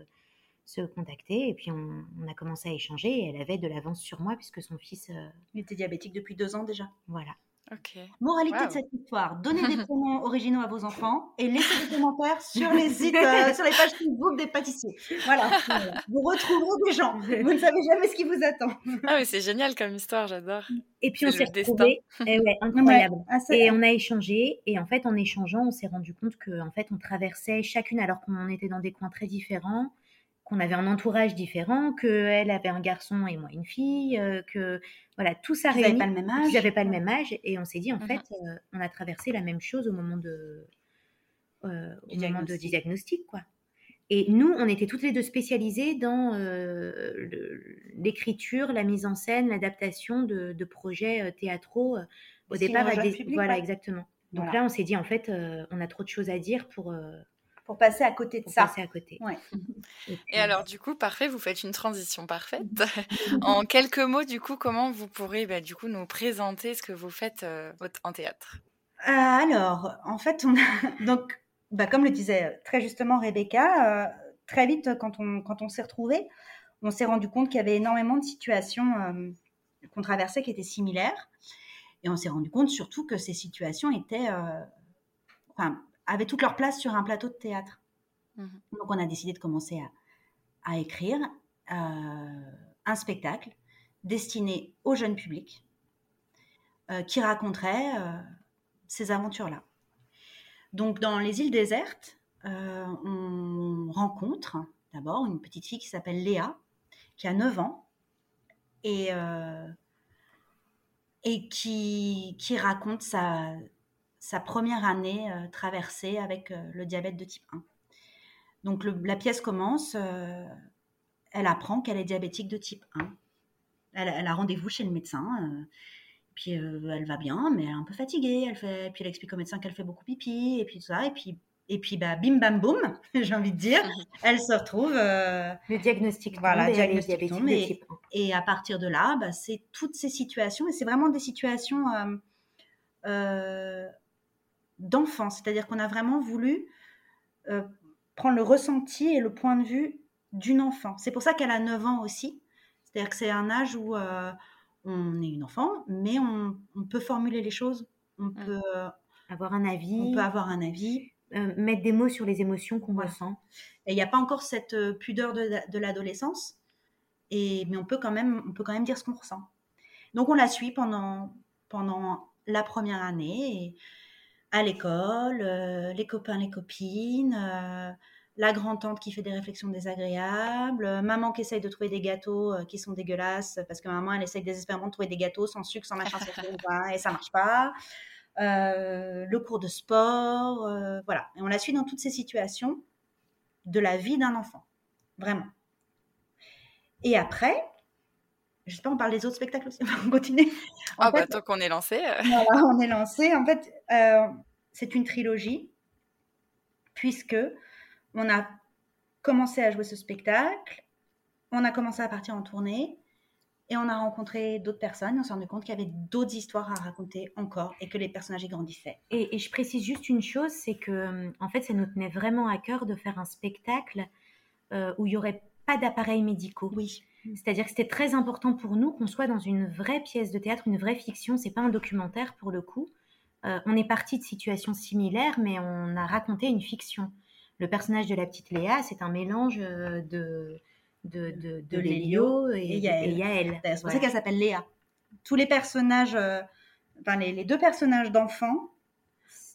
se contacter et puis on, a commencé à échanger et elle avait de l'avance sur moi puisque son fils... Euh, il était diabétique depuis deux ans déjà. Voilà. Moralité de cette histoire donnez des prénoms originaux à vos enfants et laissez des commentaires sur les sites, euh, sur les pages Facebook des pâtissiers. Voilà, vous retrouverez des gens. Vous ne savez jamais ce qui vous attend. Ah mais c'est génial comme histoire, j'adore. Et puis on s'est retrouvés, eh ouais, incroyable. Ah, et on a échangé et en fait en échangeant, on s'est rendu compte que en fait on traversait chacune alors qu'on était dans des coins très différents qu'on avait un entourage différent, qu'elle avait un garçon et moi une fille, euh, que voilà, tout ça réuni. pas le même âge. N'avaient pas le même âge et on s'est dit en mhm. fait, euh, on a traversé la même chose au moment de, euh, au moment de diagnostic quoi. Et nous, on était toutes les deux spécialisées dans l'écriture, la mise en scène, l'adaptation de, projets théâtraux. au départ, voilà, exactement. Donc là, on s'est dit en fait, on a trop de choses à dire pour pour passer à côté de ça. Passer à côté. Ouais. Et, alors, du coup, parfait, vous faites une transition parfaite. en quelques mots, du coup, comment vous pourrez bah, du coup, nous présenter ce que vous faites euh, en théâtre? Euh, Alors, en fait, on a... donc, bah, comme le disait très justement Rebecca, euh, très vite, quand on, quand on s'est retrouvés, on s'est rendu compte qu'il y avait énormément de situations qu'on traversait qui étaient similaires. Et on s'est rendu compte surtout que ces situations étaient... Enfin, avaient toute leur place sur un plateau de théâtre. Mhm. Donc on a décidé de commencer à, écrire euh, un spectacle destiné au jeune public euh, qui raconterait euh, ces aventures-là. Donc dans les îles désertes, on rencontre d'abord une petite fille qui s'appelle Léa, qui a 9 ans, et, et qui, qui raconte sa, sa première année euh, traversée avec euh, le diabète de type 1. Donc la pièce commence, euh, elle apprend qu'elle est diabétique de type 1. Elle, a rendez-vous chez le médecin, puis elle va bien, mais elle est un peu fatiguée. Elle fait, puis elle explique au médecin qu'elle fait beaucoup pipi, et puis tout ça, et puis et puis, bah, bim, bam, boum, j'ai envie de dire, elle se retrouve. le diagnostic voilà, diagnostic tombe. Et, et, à partir de là, bah, c'est toutes ces situations, et c'est vraiment des situations d'enfants. C'est-à-dire qu'on a vraiment voulu euh, prendre le ressenti et le point de vue d'une enfant. C'est pour ça qu'elle a 9 ans aussi. C'est-à-dire que c'est un âge où euh, on est une enfant, mais on, peut formuler les choses, on mmh. peut avoir un avis. On peut avoir un avis. Euh, mettre des mots sur les émotions qu'on ressent. Et il n'y a pas encore cette euh, pudeur de, l'adolescence, et mais on peut quand même, on peut quand même dire ce qu'on ressent. Donc on la suit pendant pendant la première année, à l'école, les copains, les copines la grand-tante qui fait des réflexions désagréables, euh, maman qui essaye de trouver des gâteaux euh, qui sont dégueulasses, parce que maman, elle essaye désespérément de trouver des gâteaux sans sucre, sans machin, et ça marche pas. Euh, le cours de sport, voilà. Et on la suit dans toutes ces situations de la vie d'un enfant, vraiment. Et après, je sais pas, on parle des autres spectacles aussi, on va continuer. Ah bah tant qu'on est lancé. Voilà, on est lancé. En fait, c'est une trilogie, puisque on a commencé à jouer ce spectacle, on a commencé à partir en tournée et on a rencontré d'autres personnes. On s'est rendu compte qu'il y avait d'autres histoires à raconter encore et que les personnages y grandissaient. Et, je précise juste une chose, c'est que en fait, ça nous tenait vraiment à cœur de faire un spectacle euh, où il y aurait pas d'appareils médicaux. Oui. C'est-à-dire que c'était très important pour nous qu'on soit dans une vraie pièce de théâtre, une vraie fiction. C'est pas un documentaire pour le coup. Euh, on est parti de situations similaires, mais on a raconté une fiction le personnage de la petite Léa, c'est un mélange euh, de, de, de, Lélio et, Yael. C'est pour ça qu'elle s'appelle Léa. Tous les personnages, euh, enfin les, deux personnages d'enfants,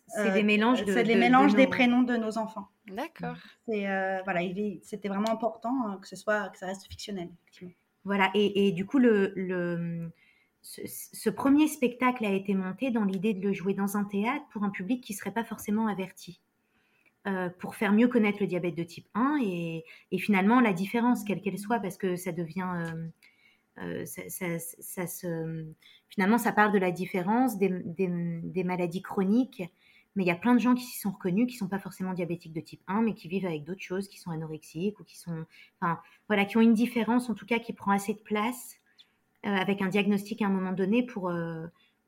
c'est des mélanges, de, des, mélanges des prénoms de nos enfants. D'accord. Euh, voilà, c'était vraiment important que ce soit que ça reste fictionnel. Voilà, et, du coup le, le ce, ce, premier spectacle a été monté dans l'idée de le jouer dans un théâtre pour un public qui serait pas forcément averti. Euh, pour faire mieux connaître le diabète de type 1 et, finalement la différence, quelle qu'elle soit, parce que ça devient... Euh, euh, ça, se, finalement, ça parle de la différence des, des, maladies chroniques, mais il y a plein de gens qui s'y sont reconnus, qui sont pas forcément diabétiques de type 1, mais qui vivent avec d'autres choses, qui sont anorexiques ou qui sont, enfin, voilà, qui ont une différence, en tout cas, qui prend assez de place avec un diagnostic à un moment donné pour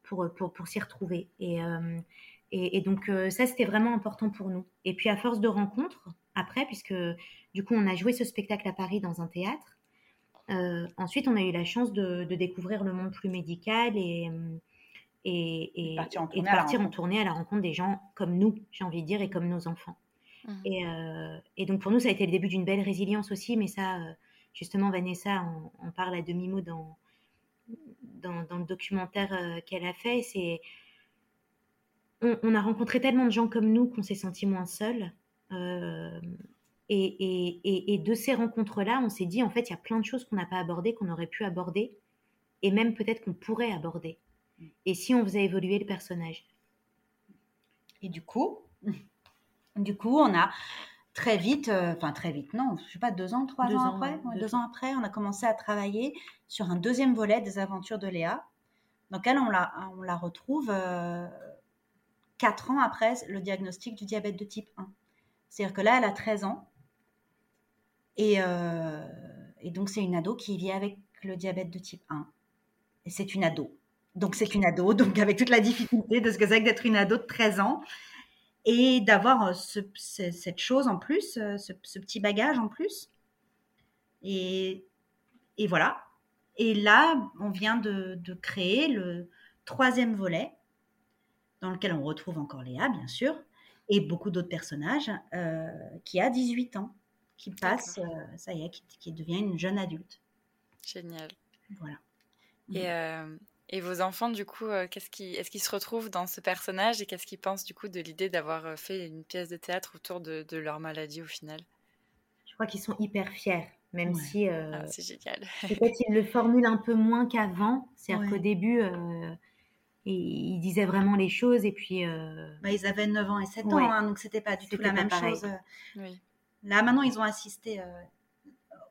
pour, pour, pour s'y retrouver. Et, et, donc euh, ça, c'était vraiment important pour nous. Et puis à force de rencontres, après, puisque du coup, on a joué ce spectacle à Paris dans un théâtre, euh, ensuite, on a eu la chance de, découvrir le monde plus médical et, et, et, partir, en tournée, de partir en tournée à la rencontre des gens comme nous, j'ai envie de dire, et comme nos enfants. Mmh. Euh, et, donc pour nous, ça a été le début d'une belle résilience aussi, mais ça, justement, Vanessa en, parle à demi-mot dans, dans, dans, le documentaire qu'elle a fait. C'est on, a rencontré tellement de gens comme nous qu'on s'est senti moins seuls. Euh, et, de ces rencontres-là, on s'est dit, en fait, il y a plein de choses qu'on n'a pas abordées, qu'on aurait pu aborder, et même peut-être qu'on pourrait aborder. Et si on faisait évoluer le personnage? Et du coup, du coup, on a très vite, euh, enfin très vite, non, je sais pas, deux ans, trois ans, après, deux, ans après, on a commencé à travailler sur un deuxième volet des aventures de Léa, dans lequel on la, on la retrouve euh, 4 ans après le diagnostic du diabète de type 1. C'est-à-dire que là, elle a 13 ans. Euh, et, donc, c'est une ado qui vit avec le diabète de type 1. Et c'est une ado. Donc, c'est une ado, donc avec toute la difficulté de ce que c'est que d'être une ado de 13 ans et d'avoir euh, cette chose en plus, euh, ce, petit bagage en plus. Et, voilà. Et là, on vient de créer le troisième volet dans lequel on retrouve encore Léa, bien sûr, et beaucoup d'autres personnages, euh, qui a 18 ans, qui passe, euh, ça y est, qui, devient une jeune adulte. Génial. Voilà. Et, euh, et vos enfants, du coup, qu'est-ce qui, est-ce qu'ils se retrouvent dans ce personnage et qu'est-ce qu'ils pensent, du coup, de l'idée d'avoir fait une pièce de théâtre autour de, de leur maladie au final? Je crois qu'ils sont hyper fiers même si ah, c'est génial. peut-être ils le formulent un peu moins qu'avant. C'est-à-dire qu'au début, et ils disaient vraiment les choses et puis euh, bah, ils avaient 9 ans et 7 ans hein, donc c'était pas du tout la même chose. Là maintenant ils ont assisté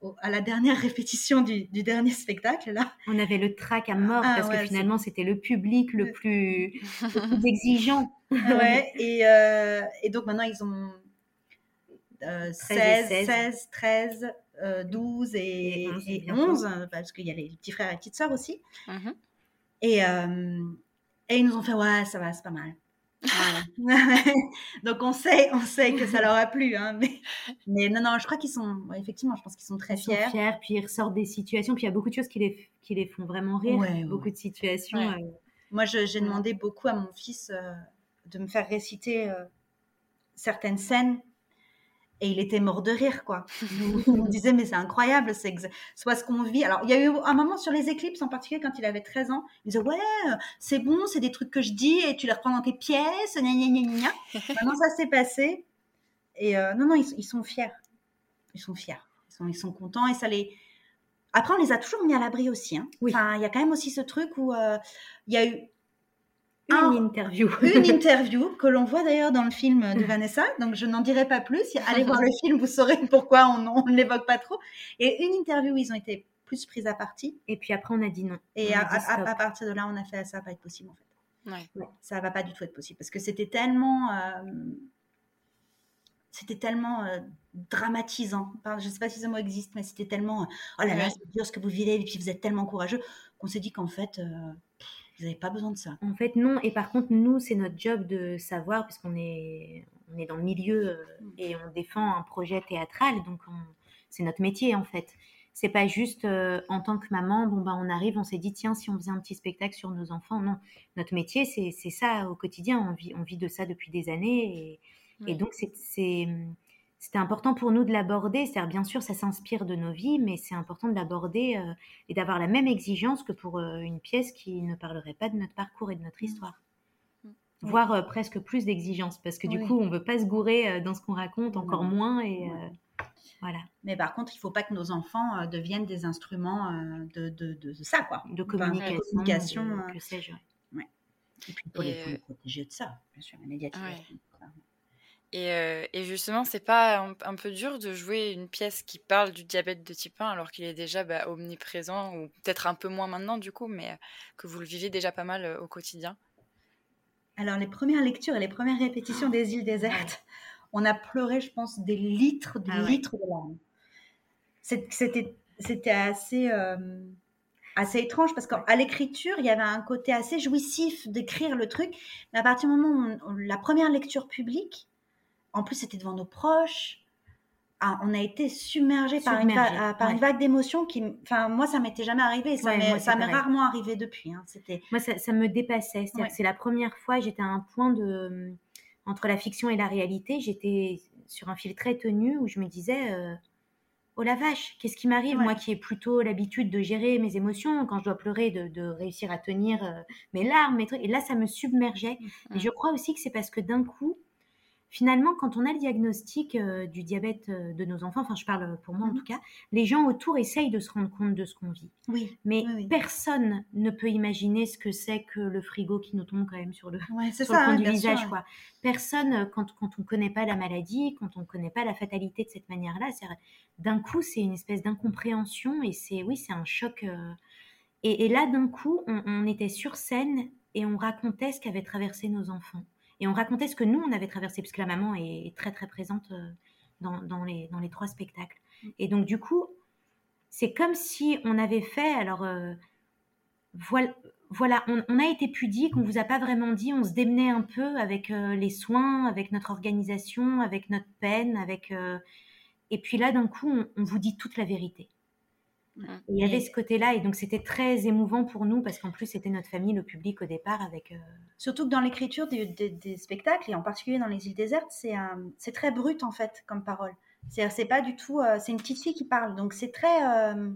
euh, à la dernière répétition du, dernier spectacle là. On avait le trac à mort ah, parce que finalement c'était le public le plus, exigeant. Ouais et, euh, et, donc maintenant ils ont 16, 16, 13 12 et, 11, parce qu'il y a les petits frères et petites sœurs aussi. Mmh et, et ils nous ont fait, ouais, ça va, c'est pas mal. Donc on sait, on sait que ça leur a plu, hein, mais, mais non, non, je crois qu'ils sont, effectivement, je pense qu'ils sont très ils fiers. Sont fiers, puis ils ressortent des situations, puis il y a beaucoup de choses qui les, qui les font vraiment rire, beaucoup de situations. Euh. Moi, j'ai demandé beaucoup à mon fils euh, de me faire réciter euh, certaines scènes et il était mort de rire, quoi. Il me disait, mais c'est incroyable, c'est soit ce qu'on vit. Alors, il y a eu un moment sur les éclipses, en particulier quand il avait 13 ans, il disait, ouais, c'est bon, c'est des trucs que je dis et tu les reprends dans tes pièces, gna gna gna gna. Maintenant, ça s'est passé. Et euh, non, non, ils, sont fiers. Ils sont fiers. Ils sont, ils sont contents et ça les. Après, on les a toujours mis à l'abri aussi. Hein. Enfin, il y a quand même aussi ce truc où euh, il y a eu une interview. une interview que l'on voit d'ailleurs dans le film de Vanessa. Donc, je n'en dirai pas plus. Allez voir le film, vous saurez pourquoi on ne l'évoque pas trop. Et une interview où ils ont été plus prises à partie. Et puis après, on a dit non. Et à, partir de là, on a fait ça va pas être possible en fait. Ouais. ça va pas du tout être possible parce que c'était tellement. Euh, c'était tellement euh, dramatisant. je ne sais pas si ce mot existe, mais c'était tellement. oh là là, c'est dur ce que vous vivez, et puis vous êtes tellement courageux qu'on s'est dit qu'en fait. Euh, vous n'avez pas besoin de ça. En fait, non. Et par contre, nous, c'est notre job de savoir, puisqu'on est, on est dans le milieu euh, et on défend un projet théâtral. Donc, c'est notre métier, en fait. C'est pas juste euh, en tant que maman, bon, bah, on arrive, on s'est dit, tiens, si on faisait un petit spectacle sur nos enfants. Non. Notre métier, c'est ça au quotidien. On vit, on vit de ça depuis des années. Et, et donc, c'est c'était important pour nous de l'aborder. C'est-à-dire, bien sûr, ça s'inspire de nos vies, mais c'est important de l'aborder euh, et d'avoir la même exigence que pour euh, une pièce qui ne parlerait pas de notre parcours et de notre histoire. Mm. Voire euh, presque plus d'exigence, parce que du coup, on ne veut pas se gourer dans ce qu'on raconte, encore moins. Et, voilà. Mais par contre, il ne faut pas que nos enfants deviennent des instruments de, de, de, ça, quoi. De communication. communication que sais-je. Et puis pour les protéger de ça, bien sûr, la médiatisation. Et, et, justement, c'est pas un, peu dur de jouer une pièce qui parle du diabète de type 1 alors qu'il est déjà bah, omniprésent, ou peut-être un peu moins maintenant du coup, mais que vous le vivez déjà pas mal au quotidien? Alors, les premières lectures et les premières répétitions des îles désertes, on a pleuré, je pense, des litres, des ah litres de larmes. C'était assez. assez étrange parce qu'à l'écriture, il y avait un côté assez jouissif d'écrire le truc, mais à partir du moment où la première lecture publique, en plus, c'était devant nos proches. Ah, on a été submergé par, une, par une vague d'émotions qui, enfin, moi, ça m'était jamais arrivé. Ça m'est rarement arrivé depuis. Hein. C'était. Moi, ça, me dépassait. C'est la première fois, j'étais à un point de entre la fiction et la réalité. J'étais sur un fil très tenu où je me disais. Euh, oh la vache, qu'est-ce qui m'arrive Moi qui ai plutôt l'habitude de gérer mes émotions, quand je dois pleurer, de, réussir à tenir euh, mes larmes, et là ça me submergeait. Mmh. Et je crois aussi que c'est parce que d'un coup, finalement, quand on a le diagnostic euh, du diabète euh, de nos enfants, enfin je parle pour moi en mmh tout cas, les gens autour essayent de se rendre compte de ce qu'on vit. Oui. Mais personne ne peut imaginer ce que c'est que le frigo qui nous tombe quand même sur le, sur le du visage. Quoi. Personne, euh, quand, quand on ne connaît pas la maladie, quand on ne connaît pas la fatalité de cette manière-là, d'un coup c'est une espèce d'incompréhension et c'est oui, c'est un choc. et, là, d'un coup, on, on était sur scène et on racontait ce qu'avaient traversé nos enfants. Et on racontait ce que nous, on avait traversé, puisque la maman est très, très présente euh, dans, dans, les, dans les trois spectacles. Mm. Et donc, du coup, c'est comme si on avait fait, alors, euh, voilà, voilà on, a été pudique, on vous a pas vraiment dit, on se démenait un peu avec euh, les soins, avec notre organisation, avec notre peine, avec... et puis là, d'un coup, on vous dit toute la vérité. Il y avait ce côté-là, et donc c'était très émouvant pour nous, parce qu'en plus c'était notre famille, le public au départ. avec. Euh, Surtout que dans l'écriture des, spectacles, et en particulier dans les îles désertes, c'est très brut en fait comme parole. C'est pas du tout. Euh, c'est une petite fille qui parle, donc c'est très. Euh,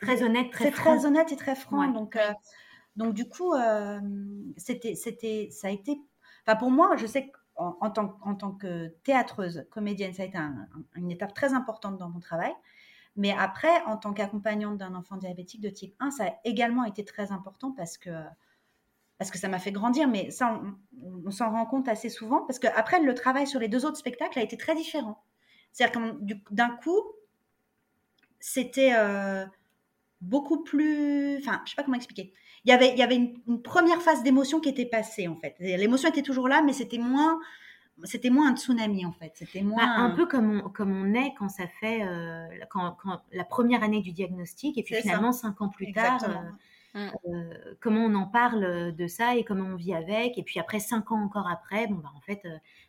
très honnête, très C'est très honnête et très franc. Donc, donc du coup, c'était, c'était, ça a été. Enfin, pour moi, je sais qu'en en tant, en tant que théâtreuse, comédienne, ça a été une étape très importante dans mon travail. Mais après, en tant qu'accompagnante d'un enfant diabétique de type 1, ça a également été très important parce que, parce que ça m'a fait grandir. Mais ça, on, s'en rend compte assez souvent parce qu'après, le travail sur les deux autres spectacles a été très différent. C'est-à-dire que d'un coup, c'était euh, beaucoup plus. Enfin, je sais pas comment expliquer. Il y avait, il y avait une première phase d'émotion qui était passée, en fait. L'émotion était toujours là, mais c'était moins c'était moins un tsunami en fait. C'était bah, moins un peu comme on, comme on est quand ça fait euh, quand, quand, la première année du diagnostic et puis finalement cinq ans plus tard. Euh, Mmh. comment on en parle de ça et comment on vit avec. Et puis après, cinq ans encore après, bon, bah, en fait,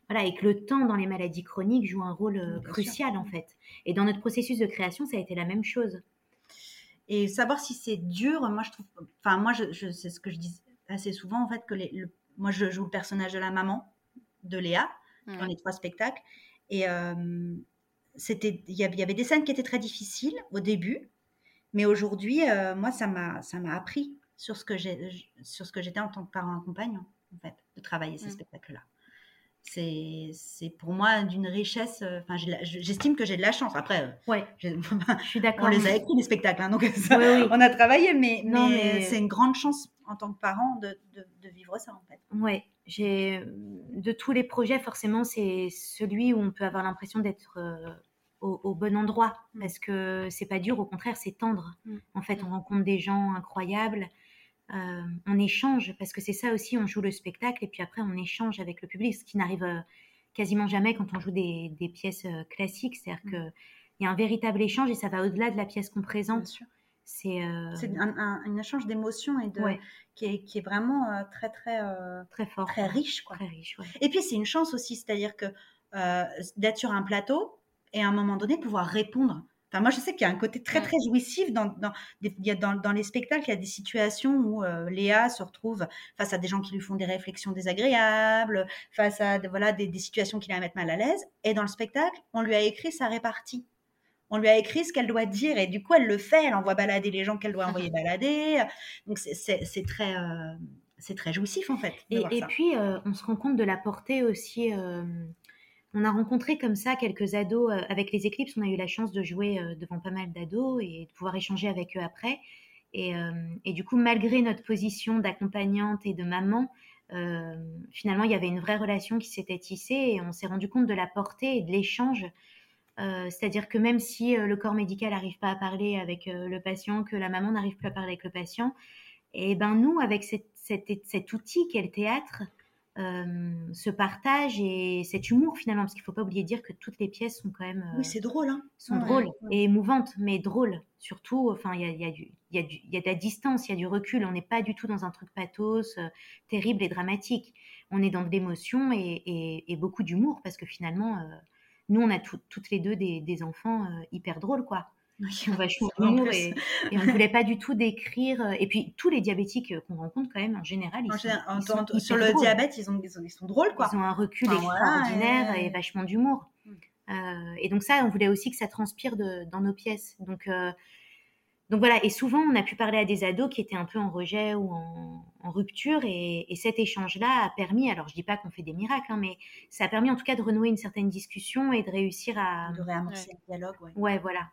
voilà, et que le temps dans les maladies chroniques joue un rôle crucial, en fait. Et dans notre processus de création, ça a été la même chose. Et savoir si c'est dur, moi, je trouve, enfin, moi, je, c'est ce que je dis assez souvent, en fait, que les, moi, je joue le personnage de la maman de Léa dans les trois spectacles. Et c'était, il y avait des scènes qui étaient très difficiles au début, mais aujourd'hui, moi, ça m'a, ça m'a appris sur ce que j'ai, sur ce que j'étais en tant que parent accompagnant, en fait, de travailler ces mmh. spectacles-là. C'est, c'est pour moi d'une richesse. Enfin, j'estime que j'ai de la chance. Après, ouais, je suis d'accord. On les a écrits les spectacles, hein, donc on a travaillé, mais, non, mais, c'est une grande chance en tant que parent de, de, de vivre ça, en fait. Ouais, j'ai de tous les projets, forcément, c'est celui où on peut avoir l'impression d'être euh, au, bon endroit mm. parce que c'est pas dur, au contraire, c'est tendre. Mm. En fait, on rencontre des gens incroyables, euh, on échange parce que c'est ça aussi, on joue le spectacle et puis après on échange avec le public, ce qui n'arrive euh, quasiment jamais quand on joue des, pièces classiques. C'est-à-dire mm. qu'il y a un véritable échange et ça va au-delà de la pièce qu'on présente. C'est euh... un, échange d'émotions et de qui, est, qui, est, vraiment euh, très très euh, très fort, très riche quoi. Très riche, Et puis c'est une chance aussi, c'est-à-dire que d'être sur un plateau et à un moment donné pouvoir répondre. Enfin, moi, je sais qu'il y a un côté très, très jouissif dans, dans, dans, dans, les spectacles. Il y a des situations où Léa se retrouve face à des gens qui lui font des réflexions désagréables, face à voilà, des, des situations qui la mettent mal à l'aise. Et dans le spectacle, on lui a écrit sa répartie on lui a écrit ce qu'elle doit dire et du coup elle le fait, elle envoie balader les gens qu'elle doit envoyer balader. Donc c'est très euh, c'est très jouissif en fait. Et, puis euh, on se rend compte de la portée aussi. Euh, on a rencontré comme ça quelques ados avec les éclipses. On a eu la chance de jouer devant pas mal d'ados et de pouvoir échanger avec eux après. Et, et du coup, malgré notre position d'accompagnante et de maman, finalement, il y avait une vraie relation qui s'était tissée et on s'est rendu compte de la portée et de l'échange euh, c'est-à-dire que même si euh, le corps médical n'arrive pas à parler avec euh, le patient, que la maman n'arrive plus à parler avec le patient, et eh ben nous, avec cet outil qu'est le théâtre, ce partage et cet humour finalement, parce qu'il ne faut pas oublier de dire que toutes les pièces sont quand même... oui, c'est drôle. Hein sont drôles et émouvantes, mais drôles. Surtout, enfin, il y a, y, de la distance, il y a du recul. On n'est pas du tout dans un truc pathos, terrible et dramatique. On est dans de l'émotion et, et, beaucoup d'humour, parce que finalement nous, on a toutes les deux des, enfants euh, hyper drôles, quoi. qui ont vachement d'humour et, et, on ne voulait pas du tout décrire. Euh, et puis, tous les diabétiques qu'on rencontre, quand même, en général, ils, sont, Sur le diabète, ils, ont, ils, sont drôles, quoi. Ils ont un recul extraordinaire et... vachement d'humour. Mm. Euh, et donc, ça, on voulait aussi que ça transpire dans nos pièces. Donc, donc voilà, et souvent on a pu parler à des ados qui étaient un peu en rejet ou en, rupture, et, cet échange-là a permis, alors je dis pas qu'on fait des miracles, hein, mais ça a permis en tout cas de renouer une certaine discussion et de réussir à... De réamorcer le dialogue, ouais. Ouais, voilà.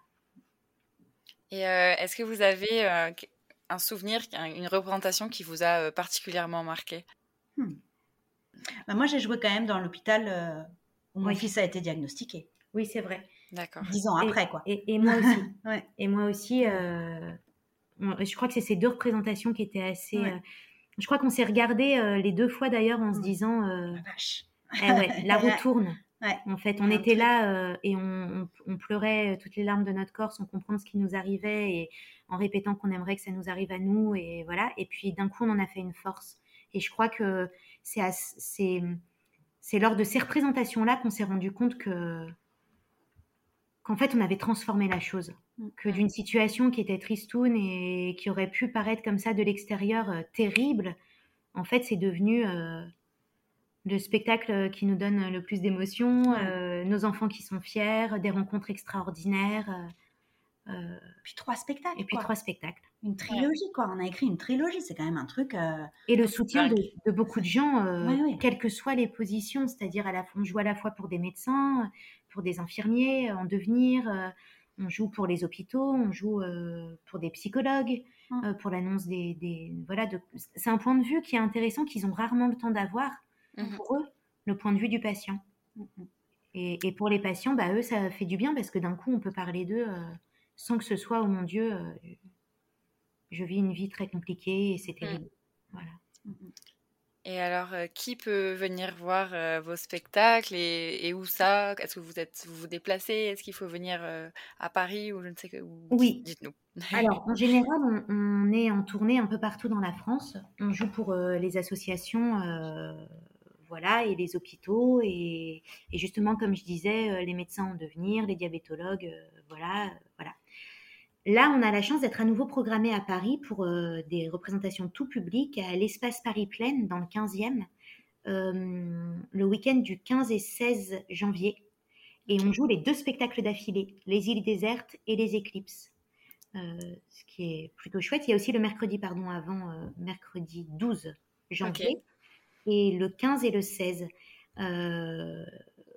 Et euh, est-ce que vous avez euh, un souvenir, une représentation qui vous a euh, particulièrement marqué? Hmm. bah, Moi j'ai joué quand même dans l'hôpital où mon fils a été diagnostiqué. Oui, c'est vrai. D'accord. Dix ans après, quoi. Et, moi aussi. Et moi aussi, euh, je crois que c'est ces deux représentations qui étaient assez. Euh, je crois qu'on s'est regardé euh, les deux fois d'ailleurs en se disant. la vache. Eh ouais, la retourne. En fait, on était là et on, pleurait toutes les larmes de notre corps sans comprendre ce qui nous arrivait et en répétant qu'on aimerait que ça nous arrive à nous et voilà. Et puis d'un coup, on en a fait une force. Et je crois que c'est c'est lors de ces représentations là qu'on s'est rendu compte que qu'en fait, on avait transformé la chose. Mm. Que d'une situation qui était tristoune et qui aurait pu paraître comme ça de l'extérieur euh, terrible, en fait, c'est devenu euh, le spectacle qui nous donne le plus d'émotions, euh, nos enfants qui sont fiers, des rencontres extraordinaires. Puis trois spectacles. Et puis trois spectacles. Une trilogie, quoi. On a écrit une trilogie, c'est quand même un truc. Et le soutien de, beaucoup de gens, quelles que soient les positions, c'est-à-dire à la on joue à la fois pour des médecins, pour des infirmiers en devenir, euh, on joue pour les hôpitaux, on joue euh, pour des psychologues, mmh. euh, pour l'annonce des, voilà. De... C'est un point de vue qui est intéressant qu'ils ont rarement le temps d'avoir mmh. pour eux, le point de vue du patient. Mmh, et, pour les patients, bah eux, ça fait du bien parce que d'un coup, on peut parler d'eux sans que ce soit, oh mon Dieu, je vis une vie très compliquée et c'est terrible. Voilà. Et alors, euh, qui peut venir voir euh, vos spectacles et, où ça? Est-ce que vous êtes vous, vous déplacez? Est-ce qu'il faut venir euh, à Paris ou je ne sais que Oui. Dites-nous. alors, en général, on, est en tournée un peu partout dans la France. On joue pour les associations, voilà, et les hôpitaux et, et, justement, comme je disais, les médecins en devenir, les diabétologues, voilà. Là, on a la chance d'être à nouveau programmé à Paris pour euh, des représentations tout public à l'espace Paris Plaine dans le 15e, euh, le week-end du 15 et 16 janvier. Et on joue les deux spectacles d'affilée, les îles désertes et les éclipses. Euh, ce qui est plutôt chouette. Il y a aussi le mercredi, pardon, avant, mercredi 12 janvier, et le 15 et le 16.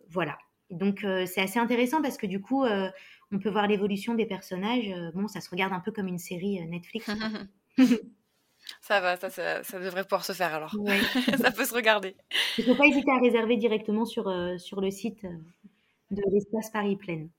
voilà. Donc c'est assez intéressant parce que du coup, on peut voir l'évolution des personnages. Euh, bon, ça se regarde un peu comme une série euh, Netflix. ça va, ça, ça, devrait pouvoir se faire alors. ça peut se regarder. Il ne faut pas hésiter à réserver directement sur, euh, sur le site de l'espace Paris Plaine.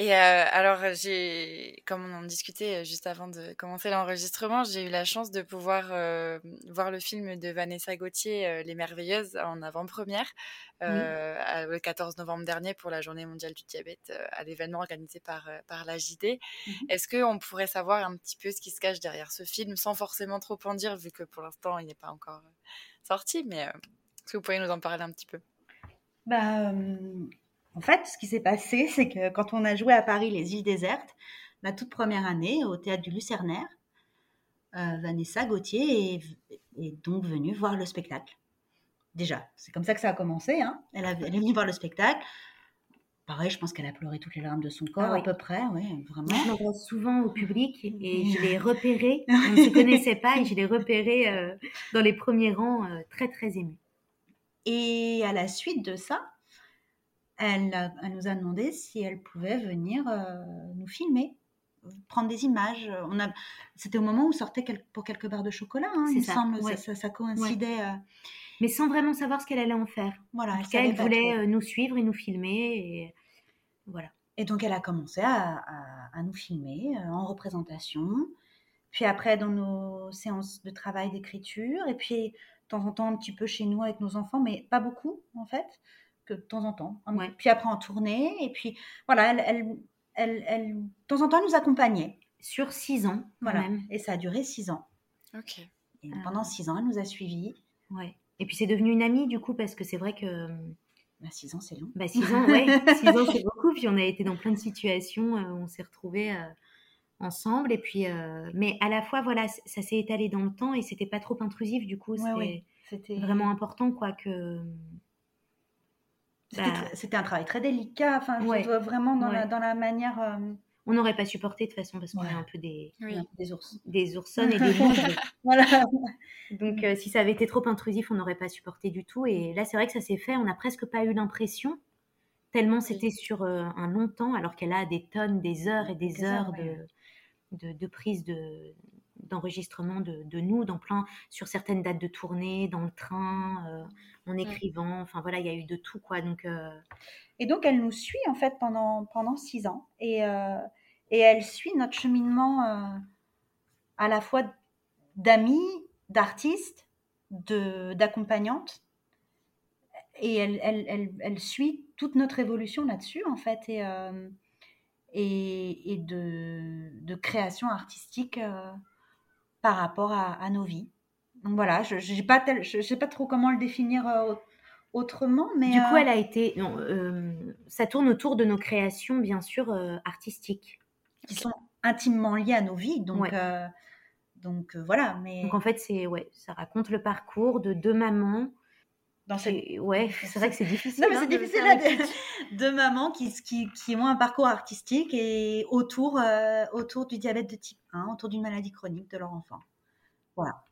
Et euh, alors, j'ai, comme on en discutait euh, juste avant de commencer l'enregistrement, j'ai eu la chance de pouvoir euh, voir le film de Vanessa Gauthier, Les Merveilleuses, en avant-première, le 14 novembre dernier pour la Journée mondiale du diabète, à l'événement organisé par, par la JD. Mmh Est-ce qu'on pourrait savoir un petit peu ce qui se cache derrière ce film, sans forcément trop en dire, vu que pour l'instant, il n'est pas encore sorti, mais est-ce que vous pourriez nous en parler un petit peu? Bah, en fait, ce qui s'est passé, c'est que quand on a joué à Paris les îles désertes, la toute première année au théâtre du Lucernaire, euh, Vanessa Gauthier est, donc venue voir le spectacle. Déjà, c'est comme ça que ça a commencé. Hein. Elle, est venue voir le spectacle. Pareil, je pense qu'elle a pleuré toutes les larmes de son corps, ah à peu près, oui, vraiment. Je souvent au public et je l'ai repéré. On ne se connaissait pas et je l'ai repéré euh, dans les premiers rangs, euh, très très ému. Et à la suite de ça, elle, nous a demandé si elle pouvait venir euh, nous filmer, prendre des images. On a, c'était au moment où sortait pour quelques barres de chocolat, hein, il ça. semble, ça, coïncidait. Euh. Mais sans vraiment savoir ce qu'elle allait en faire. Voilà, elle, voulait euh, nous suivre et nous filmer. Et voilà. Et donc elle a commencé à, nous filmer en représentation. Puis après, dans nos séances de travail d'écriture. Et puis, de temps en temps, un petit peu chez nous avec nos enfants, mais pas beaucoup, en fait de temps en temps. Puis après en tournée. Et puis voilà, elle, elle, elle, de temps en temps, elle nous accompagnait. Sur six ans, voilà. même. Et ça a duré six ans. Ok. Et pendant six ans, elle nous a suivis. Ouais. Et puis c'est devenu une amie, du coup, parce que c'est vrai que. Bah, six ans, c'est long. Bah, six ans, ouais. six ans, c'est beaucoup. Puis on a été dans plein de situations euh, où on s'est retrouvés euh, ensemble. Et puis, euh, mais à la fois, voilà, ça s'est étalé dans le temps et c'était pas trop intrusif. Du coup, c'était vraiment important, quoi, que. C'était un travail très délicat, enfin, vraiment dans, la, dans la manière. Euh, on n'aurait pas supporté de toute façon parce qu'on est un peu des, des, ours. des oursonnes et des loups. voilà. Donc, euh, si ça avait été trop intrusif, on n'aurait pas supporté du tout. Et là, c'est vrai que ça s'est fait. On n'a presque pas eu l'impression, tellement c'était sur euh, un long temps, alors qu'elle a des tonnes, des heures et des, heures, de, de, de, prise de, d'enregistrement de, de, nous dans plein sur certaines dates de tournée, dans le train, euh, en écrivant. Enfin voilà, il y a eu de tout quoi. Donc euh, et donc elle nous suit en fait pendant pendant six ans et euh, et elle suit notre cheminement à la fois d'amis, d'artistes, de d'accompagnantes et elle, elle, elle, elle, suit toute notre évolution là-dessus en fait et et, et de, de, création artistique par rapport à, nos vies. Donc voilà, je ne sais pas, je, pas trop comment le définir euh, autrement, mais... Du coup, euh, elle a été... Euh, ça tourne autour de nos créations, bien sûr, artistiques. Qui sont intimement liées à nos vies, donc... donc voilà, mais... Donc en fait, c'est ouais, ça raconte le parcours de deux mamans dans Ouais, c'est vrai que c'est difficile. Non, mais c'est hein, difficile là, de, de, mamans qui, qui, qui, ont un parcours artistique et autour, euh, autour du diabète de type 1, autour d'une maladie chronique de leur enfant. Voilà.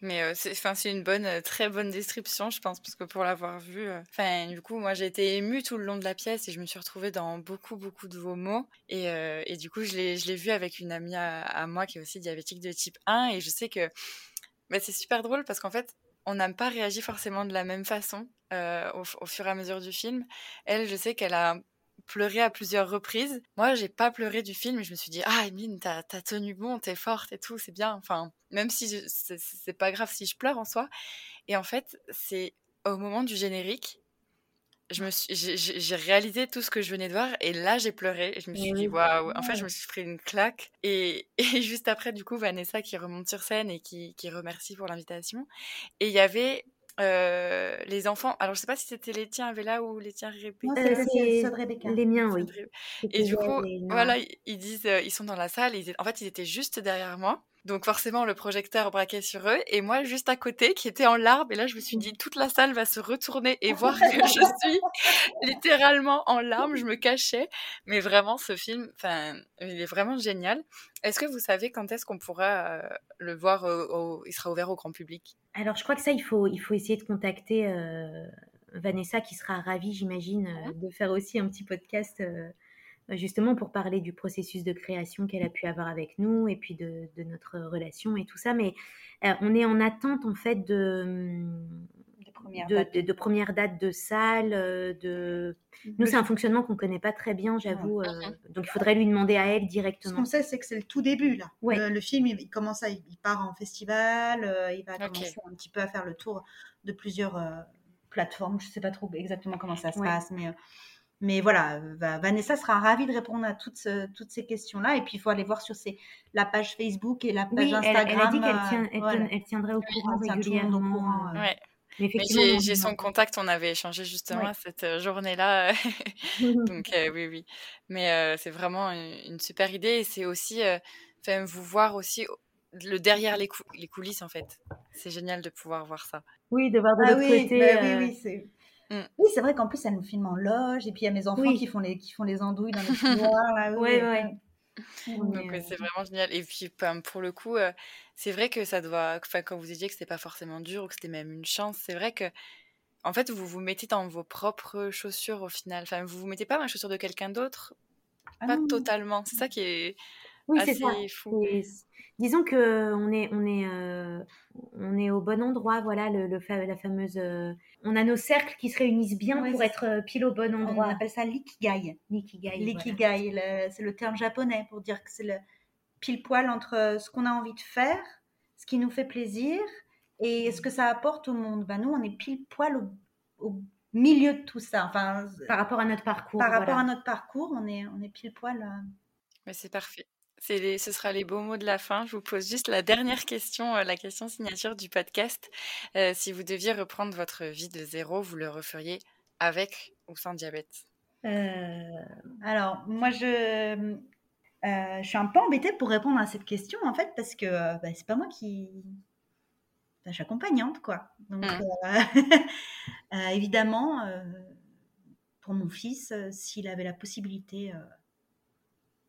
Mais euh, c'est une bonne, euh, très bonne description, je pense, parce que pour l'avoir vu, enfin, du coup, moi, j'ai été émue tout le long de la pièce et je me suis retrouvée dans beaucoup, beaucoup de vos mots. Et, et du coup, je l'ai vu avec une amie à, moi qui est aussi diabétique de type 1 et je sais que bah, c'est super drôle parce qu'en fait, on n'a pas réagi forcément de la même façon euh, au, fur et à mesure du film. Elle, je sais qu'elle a pleuré à plusieurs reprises. Moi, j'ai pas pleuré du film, je me suis dit, ah, Emeline, t'as as tenu bon, t'es forte et tout, c'est bien. Enfin, même si c'est pas grave si je pleure en soi. Et en fait, c'est au moment du générique, je me j'ai réalisé tout ce que je venais de voir et là j'ai pleuré. je me suis dit waouh. En fait, je me suis pris une claque et, et, juste après, du coup, Vanessa qui remonte sur scène et qui, qui remercie pour l'invitation. Et il y avait euh, les enfants, alors je sais pas si c'était les tiens Vela ou les tiens Rebecca. Euh, les miens, oui. Et du coup, voilà, ils disent, euh, ils sont dans la salle. Ils, en fait, ils étaient juste derrière moi. Donc forcément, le projecteur braquait sur eux. Et moi, juste à côté, qui était en larmes. Et là, je me suis dit, toute la salle va se retourner et voir que je suis littéralement en larmes. Je me cachais. Mais vraiment, ce film, enfin, il est vraiment génial. Est-ce que vous savez quand est-ce qu'on pourra euh, le voir Il sera ouvert au grand public? Alors, je crois que ça, il faut, il faut essayer de contacter euh, Vanessa, qui sera ravie, j'imagine, euh, de faire aussi un petit podcast justement pour parler du processus de création qu'elle a pu avoir avec nous et puis de, notre relation et tout ça. Mais euh, on est en attente en fait de, de, première, date. de, première date de salle. Euh, de... Nous, c'est un fonctionnement qu'on ne connaît pas très bien, j'avoue. Euh, donc il faudrait lui demander à elle directement. Ce qu'on sait, c'est que c'est le tout début là. Le, film, il, commence à, il part en festival, il va commencer un petit peu à faire le tour de plusieurs plateformes. Je ne sais pas trop exactement comment ça se passe, mais mais voilà, Vanessa sera ravie de répondre à toutes, toutes ces questions-là. Et puis, il faut aller voir sur la page Facebook et la page Instagram. Elle, a dit qu'elle elle, tiendrait au courant régulièrement. Euh. Ouais. J'ai son contact, on avait échangé justement cette euh, journée-là. Donc euh, oui, oui. Mais c'est vraiment une, super idée et c'est aussi, enfin, vous voir aussi le derrière les, les coulisses en fait. C'est génial de pouvoir voir ça. Oui, de voir de ah l'autre côté. Bah oui, oui, c'est Mm. Oui, c'est vrai qu'en plus, elle nous filme en loge, et puis il y a mes enfants qui, font les, qui font les andouilles dans les couloirs. Là, oui, ouais, Donc c'est vraiment génial. Et puis pour le coup, euh, c'est vrai que ça doit. Enfin, quand vous disiez que c'était pas forcément dur ou que c'était même une chance, c'est vrai que en fait vous vous mettez dans vos propres chaussures au final. Enfin, vous vous mettez pas dans les chaussures de quelqu'un d'autre? Ah pas totalement. C'est ça qui est oui, assez fou disons que on est, on est, euh, on est au bon endroit. Voilà, le, la fameuse. Euh, on a nos cercles qui se réunissent bien pour être euh, pile au bon endroit. On appelle ça l'ikigai. L'ikigai. L'ikigai, c'est le terme japonais pour dire que c'est le pile poil entre ce qu'on a envie de faire, ce qui nous fait plaisir et ce que ça apporte au monde. Ben nous, on est pile poil au, milieu de tout ça. Enfin, par rapport à notre parcours. Par rapport à notre parcours, on est, on est pile poil. Mais c'est parfait ce sera les beaux mots de la fin. Je vous pose juste la dernière question, euh, la question signature du podcast. Euh, si vous deviez reprendre votre vie de zéro, vous le referiez avec ou sans diabète? Euh, Alors, moi, je, je suis un peu embêtée pour répondre à cette question, en fait, parce que bah, c'est pas moi qui. je suis accompagnante, quoi. Donc, mmh. évidemment, pour mon fils, s'il avait la possibilité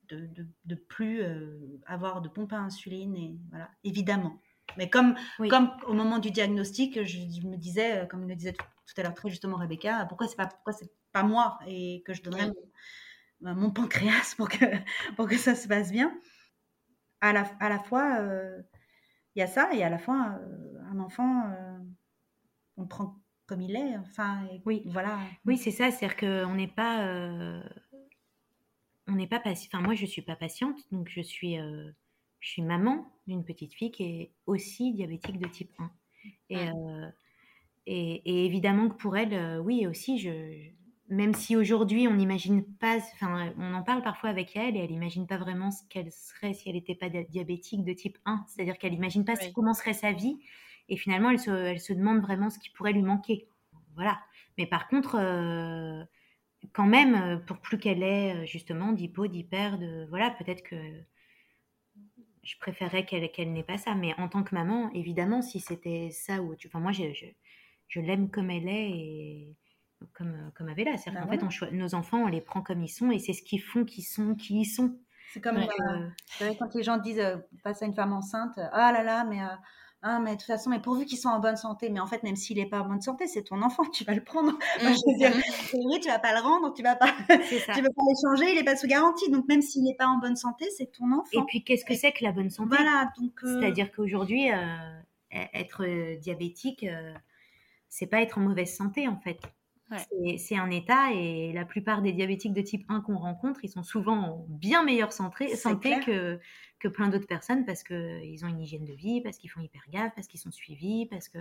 de, de, plus euh, avoir de pompe à insuline et voilà évidemment. Mais comme comme au moment du diagnostic je, me disais euh, comme le disait tout, à l'heure très justement Rebecca pourquoi c'est pas pourquoi c'est pas moi? Et que je donnerais mon, pancréas pour que pour que ça se passe bien. À la à la fois euh, il y a ça et à la fois un enfant on prend comme il est enfin oui. voilà. Oui c'est ça c'est à dire qu'on n'est pas on n'est pas patient. Enfin, moi, je suis pas patiente, donc je suis, euh, je suis maman d'une petite fille qui est aussi diabétique de type 1. Euh, et, et, évidemment que pour elle, euh, oui, aussi, je, même si aujourd'hui on n'imagine pas, enfin, on en parle parfois avec elle et elle n'imagine pas vraiment ce qu'elle serait si elle n'était pas diabétique de type 1. C'est-à-dire qu'elle n'imagine pas comment serait sa vie. Et finalement, elle se, elle se demande vraiment ce qui pourrait lui manquer. Voilà. Mais par contre, quand même, euh, pour plus qu'elle ait euh, justement d'hypo, d'hyper, de voilà, peut-être que je préférerais qu'elle n'ait pas ça. Mais en tant que maman, évidemment, si c'était ça ou tu, enfin moi, je, je, l'aime comme elle est et comme euh, comme Avella. C'est bah en fait, on, nos enfants, on les prend comme ils sont et c'est ce qu'ils font, qu'ils sont, qui ils sont. C'est comme quand les gens disent face à une femme enceinte, ah là là, mais ah, mais de toute façon, mais pourvu qu'ils soient en bonne santé. Mais en fait, même s'il n'est pas en bonne santé, c'est ton enfant, tu vas le prendre. je veux dire, oui, tu vas pas le rendre, tu vas pas, tu vas pas l'échanger, il n'est pas sous garantie. Donc, même s'il n'est pas en bonne santé, c'est ton enfant. Et puis, qu'est-ce que c'est que la bonne santé? Voilà, donc. Euh, C'est-à-dire qu'aujourd'hui, euh, e-, être euh, diabétique, c'est pas être en mauvaise santé, en fait. C'est un état et la plupart des diabétiques de type 1 qu'on rencontre, ils sont souvent en bien meilleure santé, santé que, que plein d'autres personnes parce qu'ils ont une hygiène de vie, parce qu'ils font hyper gaffe, parce qu'ils sont suivis, parce que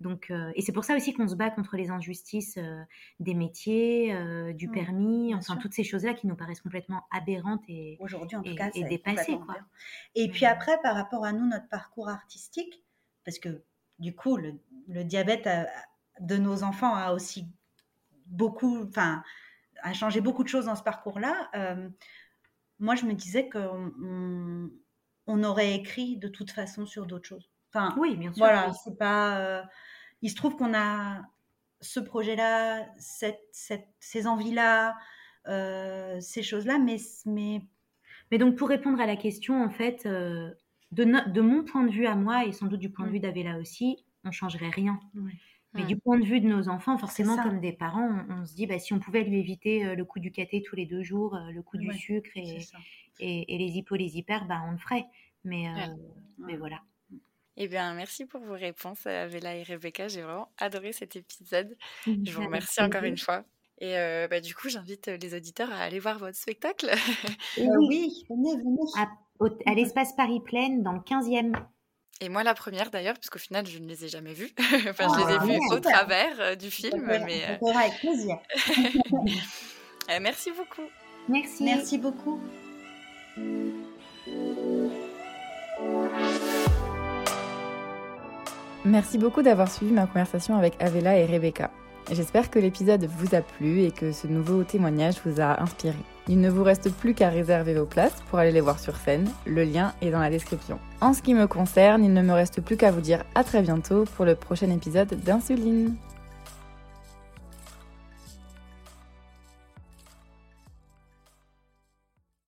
donc, euh, et c'est pour ça aussi qu'on se bat contre les injustices euh, des métiers, euh, du mmh, permis, enfin toutes ces choses-là qui nous paraissent complètement aberrantes et aujourd'hui en tout cas et dépassées. Et puis après, par rapport à nous, notre parcours artistique, parce que du coup, le, diabète de nos enfants a aussi beaucoup, enfin, a changé beaucoup de choses dans ce parcours-là. moi, je me disais qu'on on, aurait écrit de toute façon sur d'autres choses. Enfin, oui, bien sûr. Voilà, c'est pas il se trouve qu'on a ce projet-là, cette, ces envies-là, euh, ces choses-là, mais, mais... mais donc pour répondre à la question, en fait, euh, de, de, mon point de vue à moi, et sans doute du point de mm. vue d'Avela aussi, on changerait rien. Mais du point de vue de nos enfants, forcément, comme des parents, on, se dit, bah, si on pouvait lui éviter euh, le coup du caté tous les deux jours, le coup du sucre et, et, les hypos, les hyper, bah, on le ferait. Mais, mais voilà. Eh bien, merci pour vos réponses, Vela et Rebecca. J'ai vraiment adoré cet épisode. Je vous remercie encore une fois. Et euh, bah, du coup, j'invite euh, les auditeurs à aller voir votre spectacle. oui, venez, venez. À, l'espace Paris Plaine, dans le 15e. Et moi, la première d'ailleurs, puisqu'au final, je ne les ai jamais vus. enfin, je les ai ah, vus au travers euh, du film. mais, avec plaisir. merci beaucoup. Merci. Merci beaucoup. Merci beaucoup d'avoir suivi ma conversation avec Avela et Rebecca. J'espère que l'épisode vous a plu et que ce nouveau témoignage vous a inspiré. Il ne vous reste plus qu'à réserver vos places pour aller les voir sur scène. Le lien est dans la description. En ce qui me concerne, il ne me reste plus qu'à vous dire à très bientôt pour le prochain épisode d'Insuline.